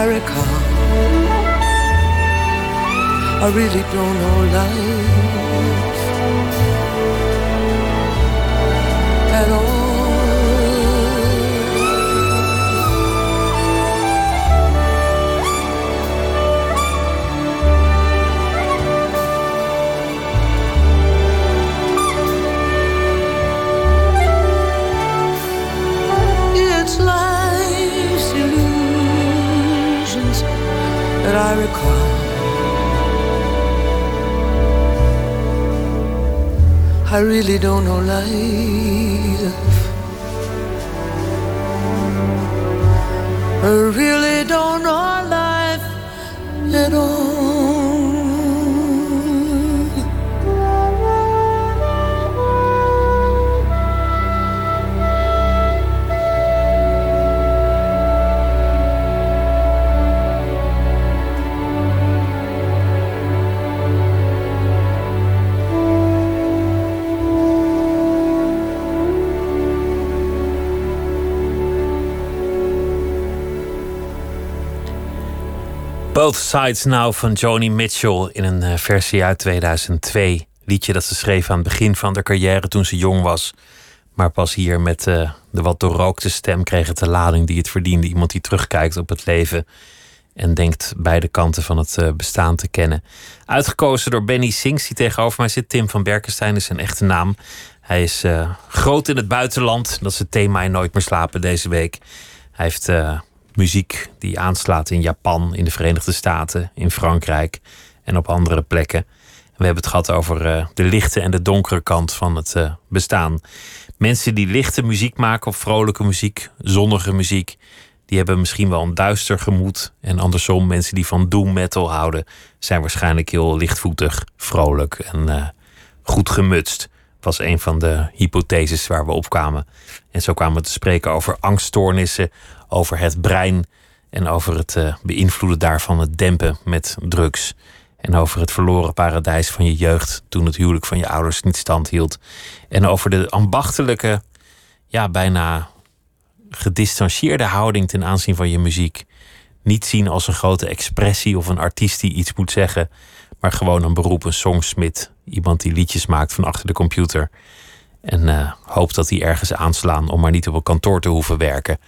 I recall. I really don't know life I really don't know life. I really don't know life at all. Both Sides Now van Joni Mitchell in een eh, versie uit 2002. Liedje dat ze schreef aan het begin van haar carrière toen ze jong was. Maar pas hier met eh, de wat doorrookte stem kreeg het de lading die het verdiende. Iemand die terugkijkt op het leven en denkt beide kanten van het eh, bestaan te kennen. Uitgekozen door Benny Sings, die tegenover mij zit. Tim van Berkenstein is zijn echte naam. Hij is groot in het buitenland. Dat is het thema in Nooit meer slapen deze week. Hij heeft muziek die aanslaat in Japan, in de Verenigde Staten, in Frankrijk en op andere plekken. We hebben het gehad over uh, de lichte en de donkere kant van het uh, bestaan. Mensen die lichte muziek maken, of vrolijke muziek, zonnige muziek, die hebben misschien wel een duister gemoed. En andersom, mensen die van doom metal houden, zijn waarschijnlijk heel lichtvoetig, vrolijk en uh, goed gemutst. Was een van de hypotheses waar we op kwamen. En zo kwamen we te spreken over angststoornissen, over het brein en over het uh, beïnvloeden daarvan, het dempen met drugs. En over het verloren paradijs van je jeugd toen het huwelijk van je ouders niet stand hield. En over de ambachtelijke, ja, bijna gedistanceerde houding ten aanzien van je muziek. Niet zien als een grote expressie of een artiest die iets moet zeggen, maar gewoon een beroep, een songsmith. Iemand die liedjes maakt van achter de computer. En uh, hoopt dat die ergens aanslaan om maar niet op een kantoor te hoeven werken.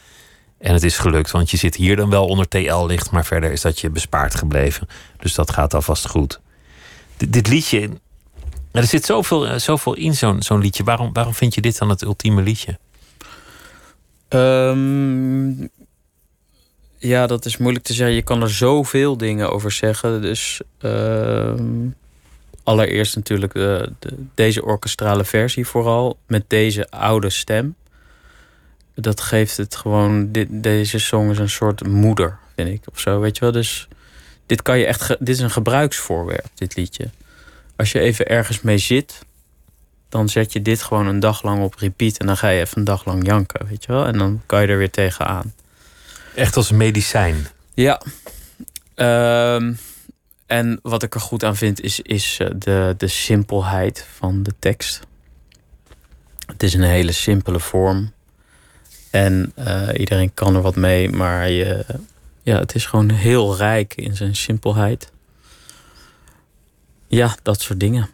En het is gelukt, want je zit hier dan wel onder TL-licht, maar verder is dat je bespaard gebleven. Dus dat gaat alvast goed. Dit liedje, er zit zoveel, eh, zoveel in zo'n zo'n liedje. Waarom, waarom vind je dit dan het ultieme liedje? Um, ja, dat is moeilijk te zeggen. Je kan er zoveel dingen over zeggen. Dus uh, allereerst natuurlijk de, deze orkestrale versie vooral. Met deze oude stem dat geeft het gewoon. Dit, deze song is een soort moeder, vind ik. Of zo, weet je wel. Dus dit kan je echt. Dit is een gebruiksvoorwerp, dit liedje. Als je even ergens mee zit, dan zet je dit gewoon een dag lang op repeat. En dan ga je even een dag lang janken, weet je wel. En dan kan je er weer tegenaan. Echt als medicijn. Ja. Um, en wat ik er goed aan vind, is, is eh, de, de simpelheid van de tekst. Het is een hele simpele vorm. En uh, iedereen kan er wat mee, maar je, ja, het is gewoon heel rijk in zijn simpelheid. Ja, dat soort dingen.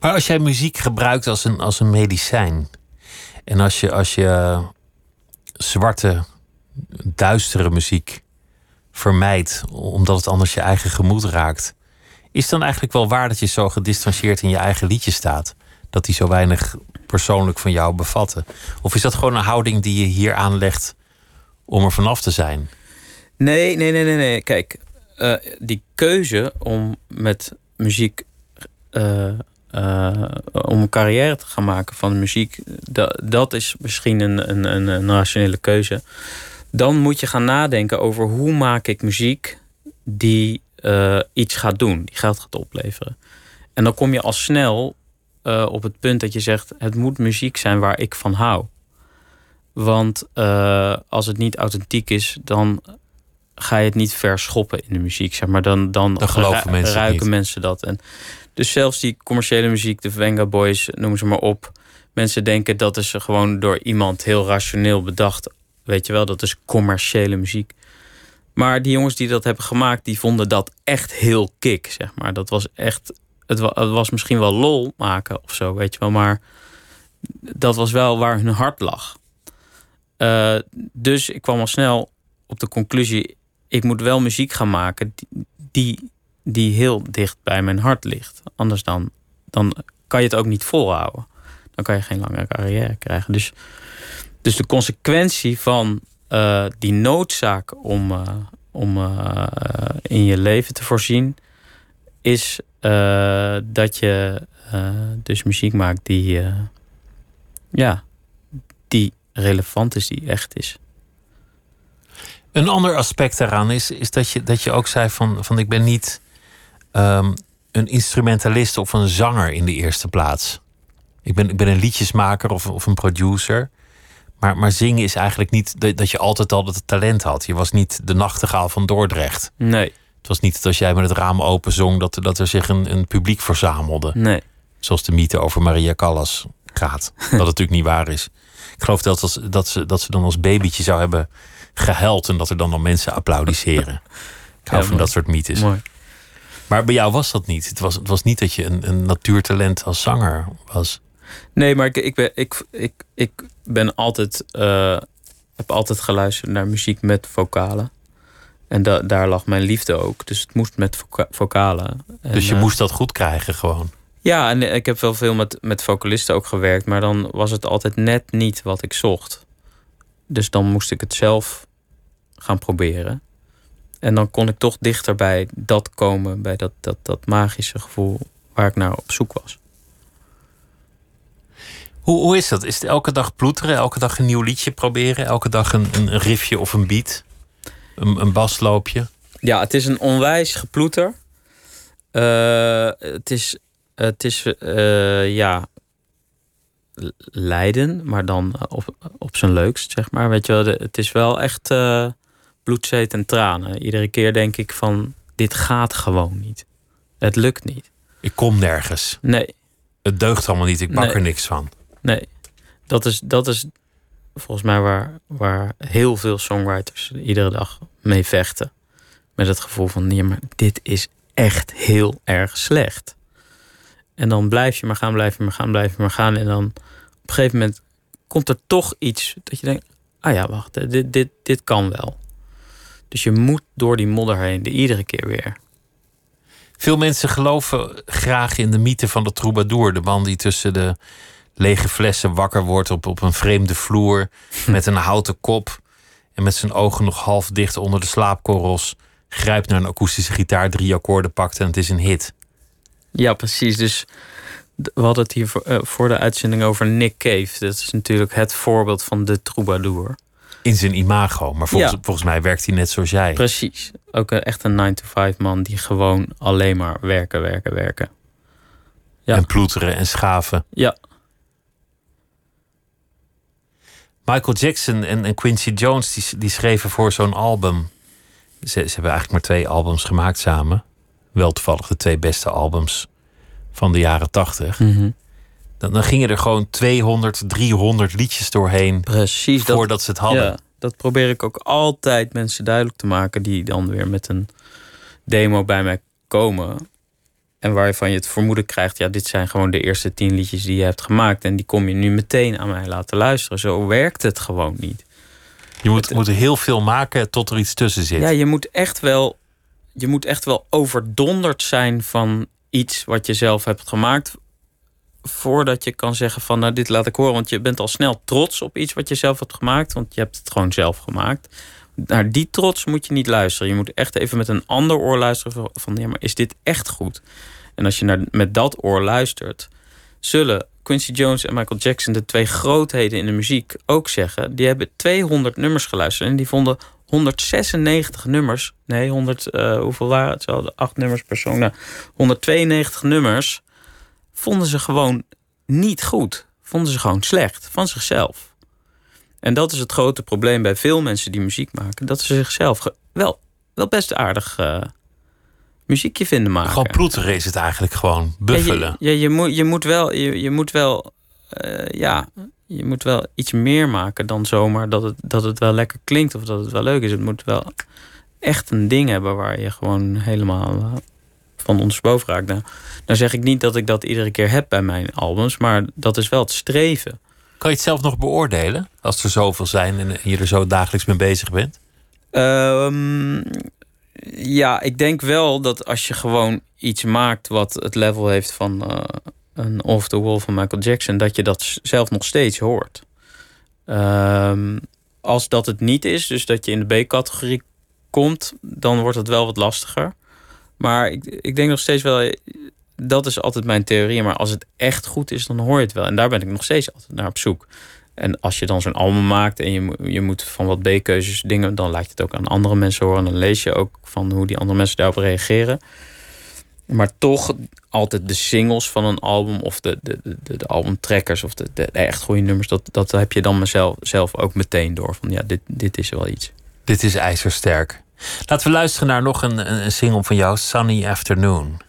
Maar als jij muziek gebruikt als een, als een medicijn. En als je, als je zwarte, duistere muziek vermijdt, omdat het anders je eigen gemoed raakt. Is dan eigenlijk wel waar dat je zo gedistanceerd in je eigen liedje staat? Dat die zo weinig persoonlijk van jou bevatten? Of is dat gewoon een houding die je hier aanlegt om er vanaf te zijn? Nee, nee, nee, nee. nee. Kijk, uh, die keuze om met muziek. Uh, uh, om een carrière te gaan maken van muziek, dat, dat is misschien een, een, een, een rationele keuze. Dan moet je gaan nadenken over hoe maak ik muziek die iets gaat doen, die geld gaat opleveren. En dan kom je al snel uh, op het punt dat je zegt: het moet muziek zijn waar ik van hou. Want uh, als het niet authentiek is, dan ga je het niet verschoppen in de muziek. Zeg maar. Dan, dan, dan geloven mensen ruiken mensen dat. En dus zelfs die commerciële muziek, de Venga Boys, noem ze maar op. Mensen denken dat is gewoon door iemand heel rationeel bedacht. Weet je wel, dat is commerciële muziek. Maar die jongens die dat hebben gemaakt, die vonden dat echt heel kick, zeg maar. Dat was echt het, was misschien wel lol maken of zo, weet je wel. Maar dat was wel waar hun hart lag. Uh, dus ik kwam al snel op de conclusie: ik moet wel muziek gaan maken die, die heel dicht bij mijn hart ligt. Anders dan, dan kan je het ook niet volhouden. Dan kan je geen lange carrière krijgen. Dus, dus de consequentie van uh, die noodzaak om, uh, om eh, in je leven te voorzien, is eh, dat je eh, dus muziek maakt die, eh, ja, die relevant is, die echt is. Een ander aspect daaraan is, is dat, je, dat je ook zei van, van ik ben niet ehm, een instrumentalist of een zanger in de eerste plaats. Ik ben, ik ben een liedjesmaker of, of een producer. Maar, maar zingen is eigenlijk niet dat, dat je altijd al het talent had. Je was niet de nachtegaal van Dordrecht. Nee, Het was niet dat als jij met het raam open zong, dat, dat er zich een, een publiek verzamelde. nee. Zoals de mythe over Maria Callas gaat. Wat natuurlijk niet waar is. Ik geloof dat, als, dat, ze, dat ze dan als babytje zou hebben gehuild en dat er dan al mensen applaudisseren. Ik hou Ja, van dat soort mythes. Mooi. Maar bij jou was dat niet. Het was, het was niet dat je een, een natuurtalent als zanger was. Nee, maar ik, ik, ben, ik, ik, ik ben altijd, eh, heb altijd geluisterd naar muziek met vocalen. En da, daar lag mijn liefde ook. Dus het moest met voca- vocalen. En, Dus je eh, moest dat goed krijgen gewoon. Ja, en ik heb wel veel met, met vocalisten ook gewerkt. Maar dan was het altijd net niet wat ik zocht. Dus dan moest ik het zelf gaan proberen. En dan kon ik toch dichter bij dat komen. Bij dat, dat, dat magische gevoel waar ik naar op zoek was. Hoe, hoe is dat? Is het elke dag ploeteren? Elke dag een nieuw liedje proberen? Elke dag een, een riffje of een beat? Een, een basloopje? Ja, het is een onwijs geploeter. Eh, het is, het is eh, ja, lijden, maar dan op, op zijn leukst, zeg maar. Weet je wel, het is wel echt eh bloed, zweet en tranen. Iedere keer denk ik van, dit gaat gewoon niet. Het lukt niet. Ik kom nergens. Nee, Het deugt allemaal niet. Ik bak Nee. er niks van. nee. Dat is, dat is volgens mij waar, waar heel veel songwriters iedere dag mee vechten. Met het gevoel van, nee, maar dit is echt heel erg slecht. En dan blijf je maar gaan, blijf je maar gaan, blijf je maar gaan. En dan op een gegeven moment komt er toch iets dat je denkt... ah ja, wacht, dit, dit, dit kan wel. Dus je moet door die modder heen, de iedere keer weer. Veel mensen geloven graag in de mythe van de troubadour. De man die tussen de lege flessen wakker wordt op, op een vreemde vloer. Met een houten kop. En met zijn ogen nog half dicht onder de slaapkorrels. Grijpt naar een akoestische gitaar, drie akkoorden pakt en het is een hit. Ja, precies. Dus we hadden het hier voor, eh, voor de uitzending over Nick Cave. Dat is natuurlijk het voorbeeld van de troubadour. In zijn imago. Maar volgens, Ja. volgens mij werkt hij net zoals jij. Precies. Ook een, echt een 9-to-5 man die gewoon alleen maar werken, werken, werken. Ja. En ploeteren en schaven. Ja, Michael Jackson en, en Quincy Jones die, die schreven voor zo'n album. Ze, ze hebben eigenlijk maar twee albums gemaakt samen. Wel toevallig de twee beste albums van de jaren tachtig. Mhm. Dan, dan gingen er gewoon 200, 300 liedjes doorheen precies. Dat, voordat ze het hadden. ja, dat probeer ik ook altijd mensen duidelijk te maken... die dan weer met een demo bij mij komen... en waarvan je het vermoeden krijgt... ja, dit zijn gewoon de eerste tien liedjes die je hebt gemaakt... en die kom je nu meteen aan mij laten luisteren. Zo werkt het gewoon niet. Je moet, moet heel veel maken tot er iets tussen zit. Ja, je moet echt wel, je moet echt wel overdonderd zijn van iets wat je zelf hebt gemaakt. Voordat je kan zeggen van nou dit laat ik horen. Want je bent al snel trots op iets wat je zelf hebt gemaakt. Want je hebt het gewoon zelf gemaakt. Naar die trots moet je niet luisteren. Je moet echt even met een ander oor luisteren van- ja, maar is dit echt goed? En als je naar, met dat oor luistert, zullen Quincy Jones en Michael Jackson, de twee grootheden in de muziek, ook zeggen. Die hebben 200 nummers geluisterd en die vonden 196 nummers. Nee, 100, eh, hoeveel waren het? Zo, acht nummers per song. Nou, 192 nummers vonden ze gewoon niet goed. Vonden ze gewoon slecht van zichzelf. En dat is het grote probleem bij veel mensen die muziek maken. Dat ze zichzelf wel, wel best aardig eh, muziekje vinden maken. Gewoon ploeteren is het eigenlijk gewoon. Buffelen. Ja, je, moet, je moet wel, je, je moet wel, eh, ja, je moet wel iets meer maken dan zomaar dat het, dat het wel lekker klinkt of dat het wel leuk is. Het moet wel echt een ding hebben waar je gewoon helemaal eh, van ondersteboven raakt. Nou, nou zeg ik niet dat ik dat iedere keer heb bij mijn albums, maar dat is wel het streven. Kan je het zelf nog beoordelen? Als er zoveel zijn en je er zo dagelijks mee bezig bent? Ehm, ja, ik denk wel dat als je gewoon iets maakt wat het level heeft van eh, een Off the Wall van Michael Jackson, dat je dat zelf nog steeds hoort. Ehm, als dat het niet is, dus dat je in de B-categorie komt, dan wordt het wel wat lastiger. Maar ik, ik denk nog steeds wel, dat is altijd mijn theorie. Maar als het echt goed is, dan hoor je het wel. En daar ben ik nog steeds altijd naar op zoek. En als je dan zo'n album maakt en je, je moet van wat B-keuzes dingen, dan laat je het ook aan andere mensen horen. Dan lees je ook van hoe die andere mensen daarop reageren. Maar toch altijd de singles van een album of de, de, de, de albumtrackers of de, de, echt goede nummers, dat, dat heb je dan mezelf zelf ook meteen door. Van ja, dit, dit is wel iets. Dit is ijzersterk. Laten we luisteren naar nog een, een single van jou, Sunny Afternoon.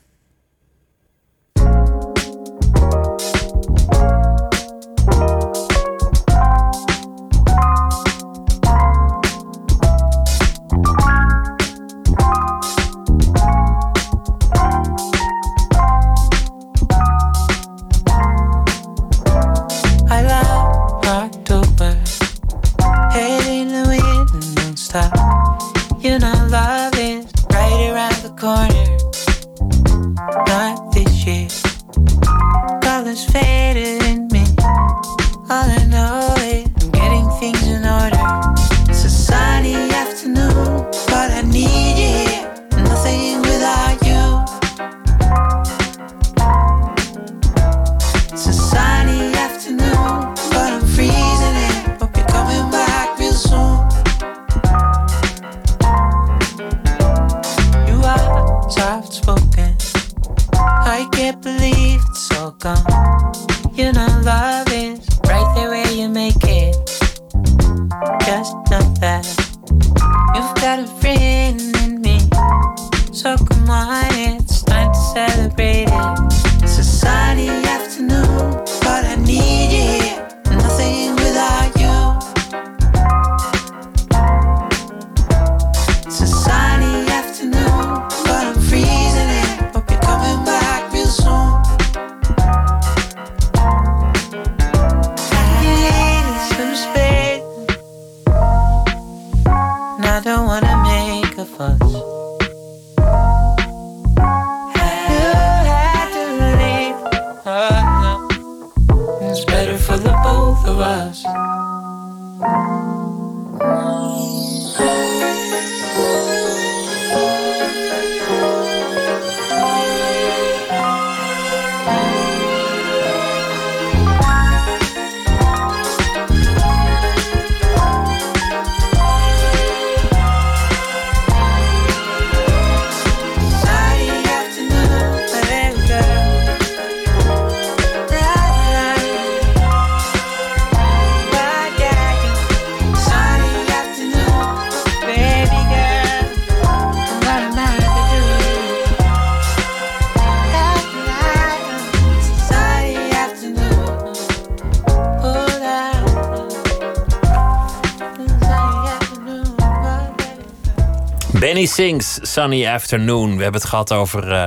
Sings, Sunny Afternoon. We hebben het gehad over uh,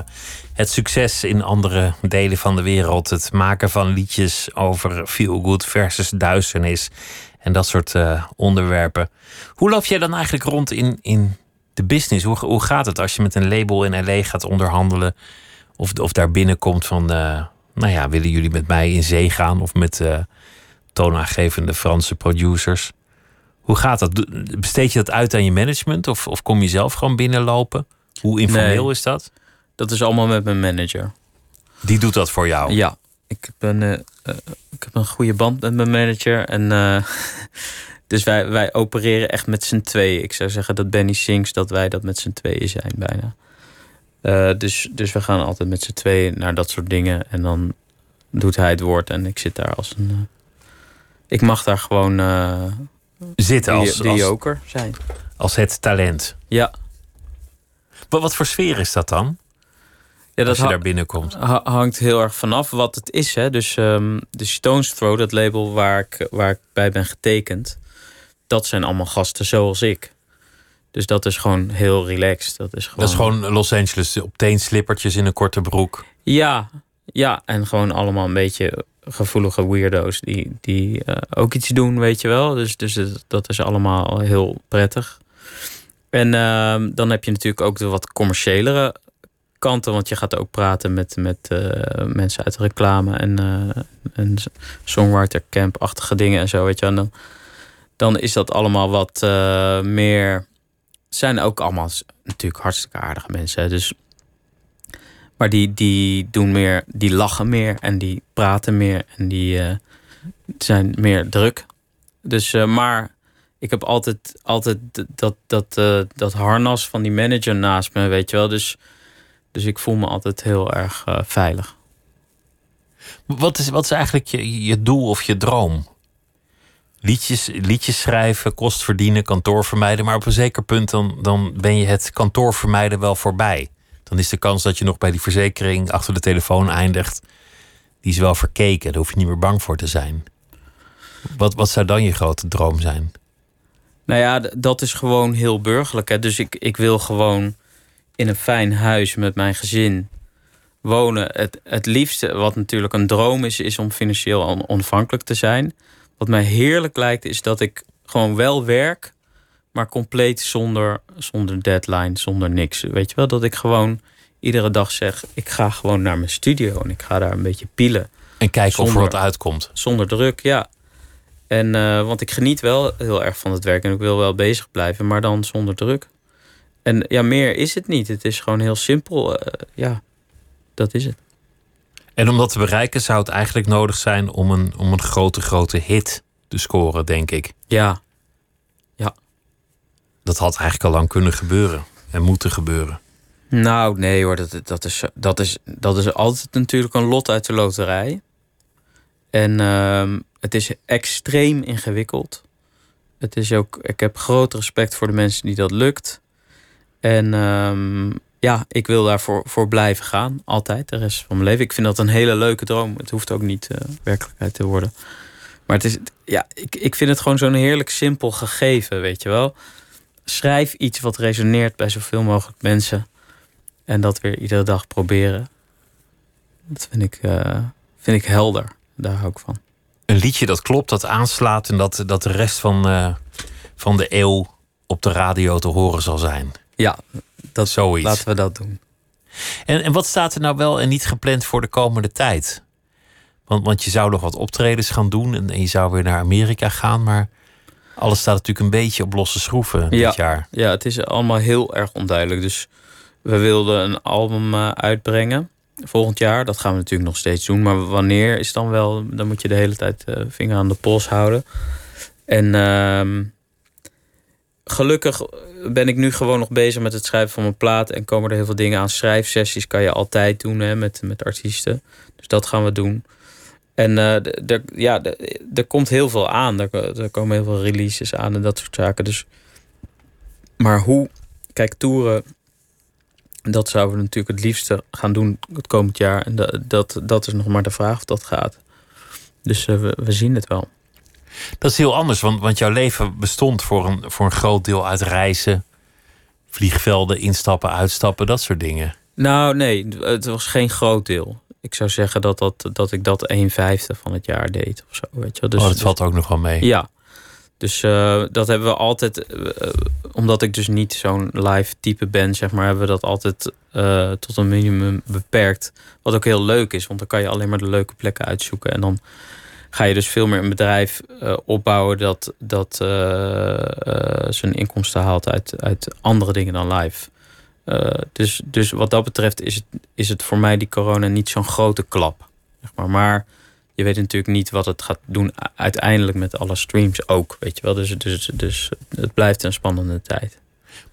het succes in andere delen van de wereld. Het maken van liedjes over feel good versus duisternis. En dat soort uh, onderwerpen. Hoe loop jij dan eigenlijk rond in, in de business? Hoe, hoe gaat het als je met een label in LA gaat onderhandelen? Of, of daar binnenkomt van, uh, nou ja, willen jullie met mij in zee gaan? Of met toonaangevende Franse producers? Hoe gaat dat? Besteed je dat uit aan je management of, of kom je zelf gewoon binnenlopen? Hoe informeel is dat? Dat is allemaal met mijn manager. Die doet dat voor jou? Ja. Ik heb een, uh, ik heb een goede band met mijn manager. En, uh, dus wij, wij opereren echt met z'n tweeën. Ik zou zeggen dat Benny Sings, dat wij dat met z'n tweeën zijn bijna. Uh, dus, dus we gaan altijd met z'n tweeën naar dat soort dingen. En dan doet hij het woord en ik zit daar als een... ik mag daar gewoon zitten als, de, joker zijn. Als het talent. Ja. Wat, wat voor sfeer is dat dan? Ja, dat als je daar binnenkomt. hangt heel erg vanaf wat het is. Hè. Dus um, de Stones Throw, dat label waar ik, waar ik bij ben getekend, dat zijn allemaal gasten zoals ik. Dus dat is gewoon heel relaxed. Dat is gewoon, dat is gewoon Los Angeles op teenslippertjes in een korte broek. Ja, ja, en gewoon allemaal een beetje gevoelige weirdo's die, die uh, ook iets doen, weet je wel. Dus, dus dat is allemaal heel prettig. En uh, dan heb je natuurlijk ook de wat commerciëlere kanten, want je gaat ook praten met, met uh, mensen uit de reclame en, uh, en songwriter camp-achtige dingen en zo, weet je. En dan, dan is dat allemaal wat meer zijn ook allemaal natuurlijk hartstikke aardige mensen. Dus, maar die, die doen meer, die lachen meer en die praten meer en die eh, zijn meer druk. Dus, eh, maar ik heb altijd, altijd dat, dat, eh, dat harnas van die manager naast me, weet je wel. Dus, dus ik voel me altijd heel erg veilig. Wat is, wat is eigenlijk je, je doel of je droom? Liedjes, liedjes schrijven, kost verdienen, kantoor vermijden. Maar op een zeker punt dan, dan ben je het kantoor vermijden wel voorbij. Dan is de kans dat je nog bij die verzekering achter de telefoon eindigt. Die is wel verkeken. Daar hoef je niet meer bang voor te zijn. Wat, wat zou dan je grote droom zijn? Nou ja, dat is gewoon heel burgerlijk. Hè? Dus ik, ik wil gewoon in een fijn huis met mijn gezin wonen. Het, het liefste, wat natuurlijk een droom is, is om financieel on- onafhankelijk te zijn. Wat mij heerlijk lijkt, is dat ik gewoon wel werk, maar compleet zonder, zonder deadline, zonder niks. Weet je wel, dat ik gewoon iedere dag zeg: ik ga gewoon naar mijn studio en ik ga daar een beetje pielen. En kijken of er wat uitkomt. Zonder druk, ja. En, eh, want ik geniet wel heel erg van het werk en ik wil wel bezig blijven, maar dan zonder druk. En ja, meer is het niet. Het is gewoon heel simpel. eh, ja, dat is het. En om dat te bereiken zou het eigenlijk nodig zijn om een, om een grote, grote hit te scoren, denk ik. Ja, Dat had eigenlijk al lang kunnen gebeuren. En moeten gebeuren. nou nee hoor, dat, dat, is, dat, is, dat is altijd natuurlijk een lot uit de loterij. En ehm, het is extreem ingewikkeld. Het is ook, ik heb groot respect voor de mensen die dat lukt. En ehm, ja, ik wil daarvoor voor blijven gaan. Altijd, de rest van mijn leven. Ik vind dat een hele leuke droom. Het hoeft ook niet eh, werkelijkheid te worden. Maar het is, ja, ik, ik vind het gewoon zo'n heerlijk simpel gegeven, weet je wel. Schrijf iets wat resoneert bij zoveel mogelijk mensen. En dat weer iedere dag proberen. Dat vind ik, eh, vind ik helder. Daar hou ik van. Een liedje dat klopt, dat aanslaat en dat, dat de rest van, eh, van de eeuw op de radio te horen zal zijn. Ja, dat, Zoiets. laten we dat doen. En, en wat staat er nou wel en niet gepland voor de komende tijd? Want, want je zou nog wat optredens gaan doen en, en je zou weer naar Amerika gaan, maar alles staat natuurlijk een beetje op losse schroeven Ja. dit jaar. Ja, het is allemaal heel erg onduidelijk. Dus we wilden een album eh, uitbrengen volgend jaar. Dat gaan we natuurlijk nog steeds doen. Maar wanneer is dan wel... Dan moet je de hele tijd eh, vinger aan de pols houden. En ehm, gelukkig ben ik nu gewoon nog bezig met het schrijven van mijn plaat. En komen er heel veel dingen aan. Schrijfsessies kan je altijd doen hè, met, met artiesten. Dus dat gaan we doen. En eh, d- d- ja, er komt heel veel aan. Er, er komen heel veel releases aan en dat soort zaken. Dus maar hoe, kijk, toeren, dat zouden we natuurlijk het liefste gaan doen het komend jaar. En dat, dat, dat is nog maar de vraag of dat gaat. Dus eh, we, we zien het wel. Dat is heel anders, want, want jouw leven bestond voor een, voor een groot deel uit reizen, vliegvelden, instappen, uitstappen, dat soort dingen. Nou, nee, het was geen groot deel. Ik zou zeggen dat, dat, dat ik dat een vijfde van het jaar deed of zo. Weet je wel. Dus, oh, dat dus- valt ook nog wel mee. Ja. Dus eh, dat hebben we altijd, eh, omdat ik dus niet zo'n live type ben, zeg maar, hebben we dat altijd eh, tot een minimum beperkt. Wat ook heel leuk is, want dan kan je alleen maar de leuke plekken uitzoeken. En dan ga je dus veel meer een bedrijf opbouwen dat, dat zijn inkomsten haalt uit, uit andere dingen dan live. Eh, dus, dus wat dat betreft is het, is het voor mij die corona niet zo'n grote klap. Zeg maar. maar je weet natuurlijk niet wat het gaat doen uiteindelijk met alle streams ook. Weet je wel? Dus, dus, dus het blijft een spannende tijd.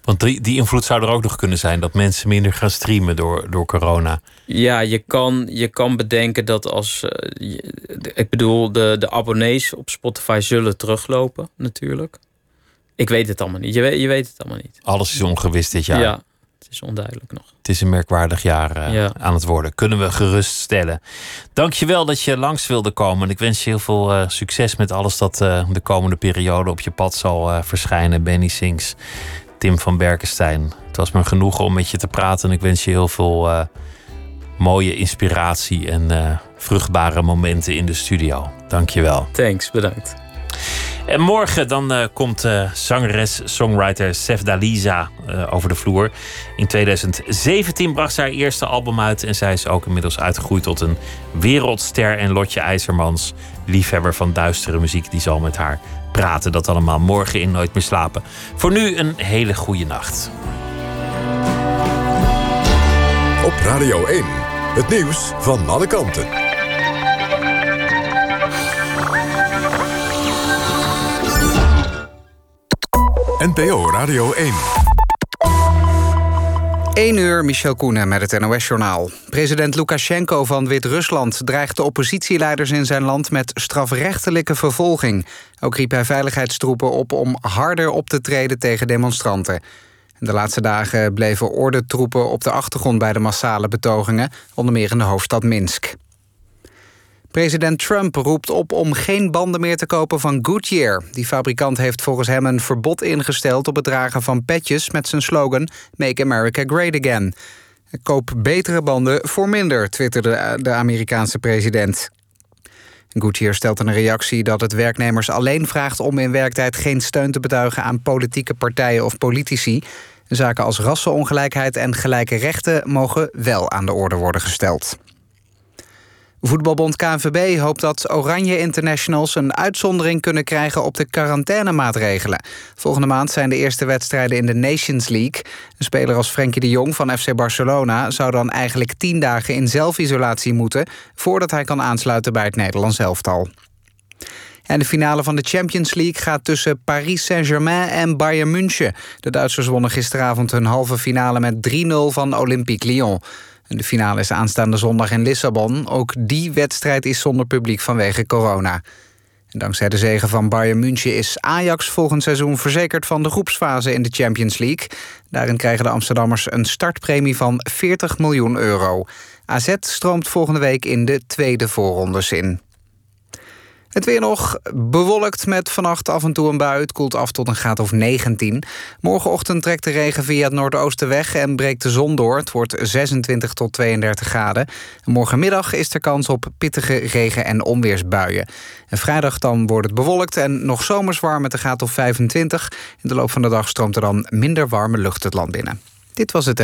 Want die, die invloed zou er ook nog kunnen zijn dat mensen minder gaan streamen door, door corona. Ja, je kan, je kan bedenken dat als. eh, je- ik bedoel, de, de abonnees op Spotify zullen teruglopen, natuurlijk. Ik weet het allemaal niet. Je weet, je weet het allemaal niet. Alles is ongewis dit jaar. Ja, is onduidelijk nog. Het is een merkwaardig jaar eh, Ja. aan het worden. Kunnen we geruststellen. Dankjewel dat je langs wilde komen. En ik wens je heel veel eh, succes met alles dat eh, de komende periode op je pad zal verschijnen. Benny Sings, Tim van Berkenstein. Het was me genoegen om met je te praten. En ik wens je heel veel mooie inspiratie en vruchtbare momenten in de studio. Dankjewel. Thanks, bedankt. En morgen dan uh, komt uh, zangeres, songwriter Sefdaliza uh, over de vloer. In 2017 bracht ze haar eerste album uit en zij is ook inmiddels uitgegroeid tot een wereldster. En Lotje IJzermans, liefhebber van duistere muziek, die zal met haar praten. Dat allemaal morgen in Nooit meer slapen. Voor nu een hele goede nacht. Op Radio 1, het nieuws van alle kanten. NPO Radio 1. 1 uur, Michel Koenen met het NOS-journaal. President Lukashenko van Wit-Rusland dreigt de oppositieleiders in zijn land... met strafrechtelijke vervolging. Ook riep hij veiligheidstroepen op om harder op te treden tegen demonstranten. De laatste dagen bleven ordentroepen op de achtergrond bij de massale betogingen... onder meer in de hoofdstad Minsk. President Trump roept op om geen banden meer te kopen van Goodyear. Die fabrikant heeft volgens hem een verbod ingesteld op het dragen van petjes met zijn slogan Make America Great Again. Koop betere banden voor minder, twitterde de Amerikaanse president. Goodyear stelt in een reactie dat het werknemers alleen vraagt om in werktijd geen steun te betuigen aan politieke partijen of politici. Zaken als rassenongelijkheid en gelijke rechten mogen wel aan de orde worden gesteld. Voetbalbond KNVB hoopt dat Oranje Internationals een uitzondering kunnen krijgen op de quarantainemaatregelen. Volgende maand zijn de eerste wedstrijden in de Nations League. Een speler als Frenkie de Jong van FC Barcelona zou dan eigenlijk tien dagen in zelfisolatie moeten voordat hij kan aansluiten bij het Nederlands elftal. En de finale van de Champions League gaat tussen Paris Saint-Germain en Bayern München. De Duitsers wonnen gisteravond hun halve finale met 3-0 van Olympique Lyon. De finale is aanstaande zondag in Lissabon. Ook die wedstrijd is zonder publiek vanwege corona. En dankzij de zegen van Bayern München is Ajax volgend seizoen verzekerd van de groepsfase in de Champions League. Daarin krijgen de Amsterdammers een startpremie van 40 miljoen euro. AZ stroomt volgende week in de tweede voorrondes in. Het weer nog bewolkt met vannacht af en toe een bui. Het koelt af tot een graad of 19. Morgenochtend trekt de regen via het noordoosten weg en breekt de zon door. Het wordt 26 tot 32 graden. morgenmiddag is er kans op pittige regen- en onweersbuien. En vrijdag dan wordt het bewolkt en nog zomers warm met een graad of 25. In de loop van de dag stroomt er dan minder warme lucht het land binnen. Dit was het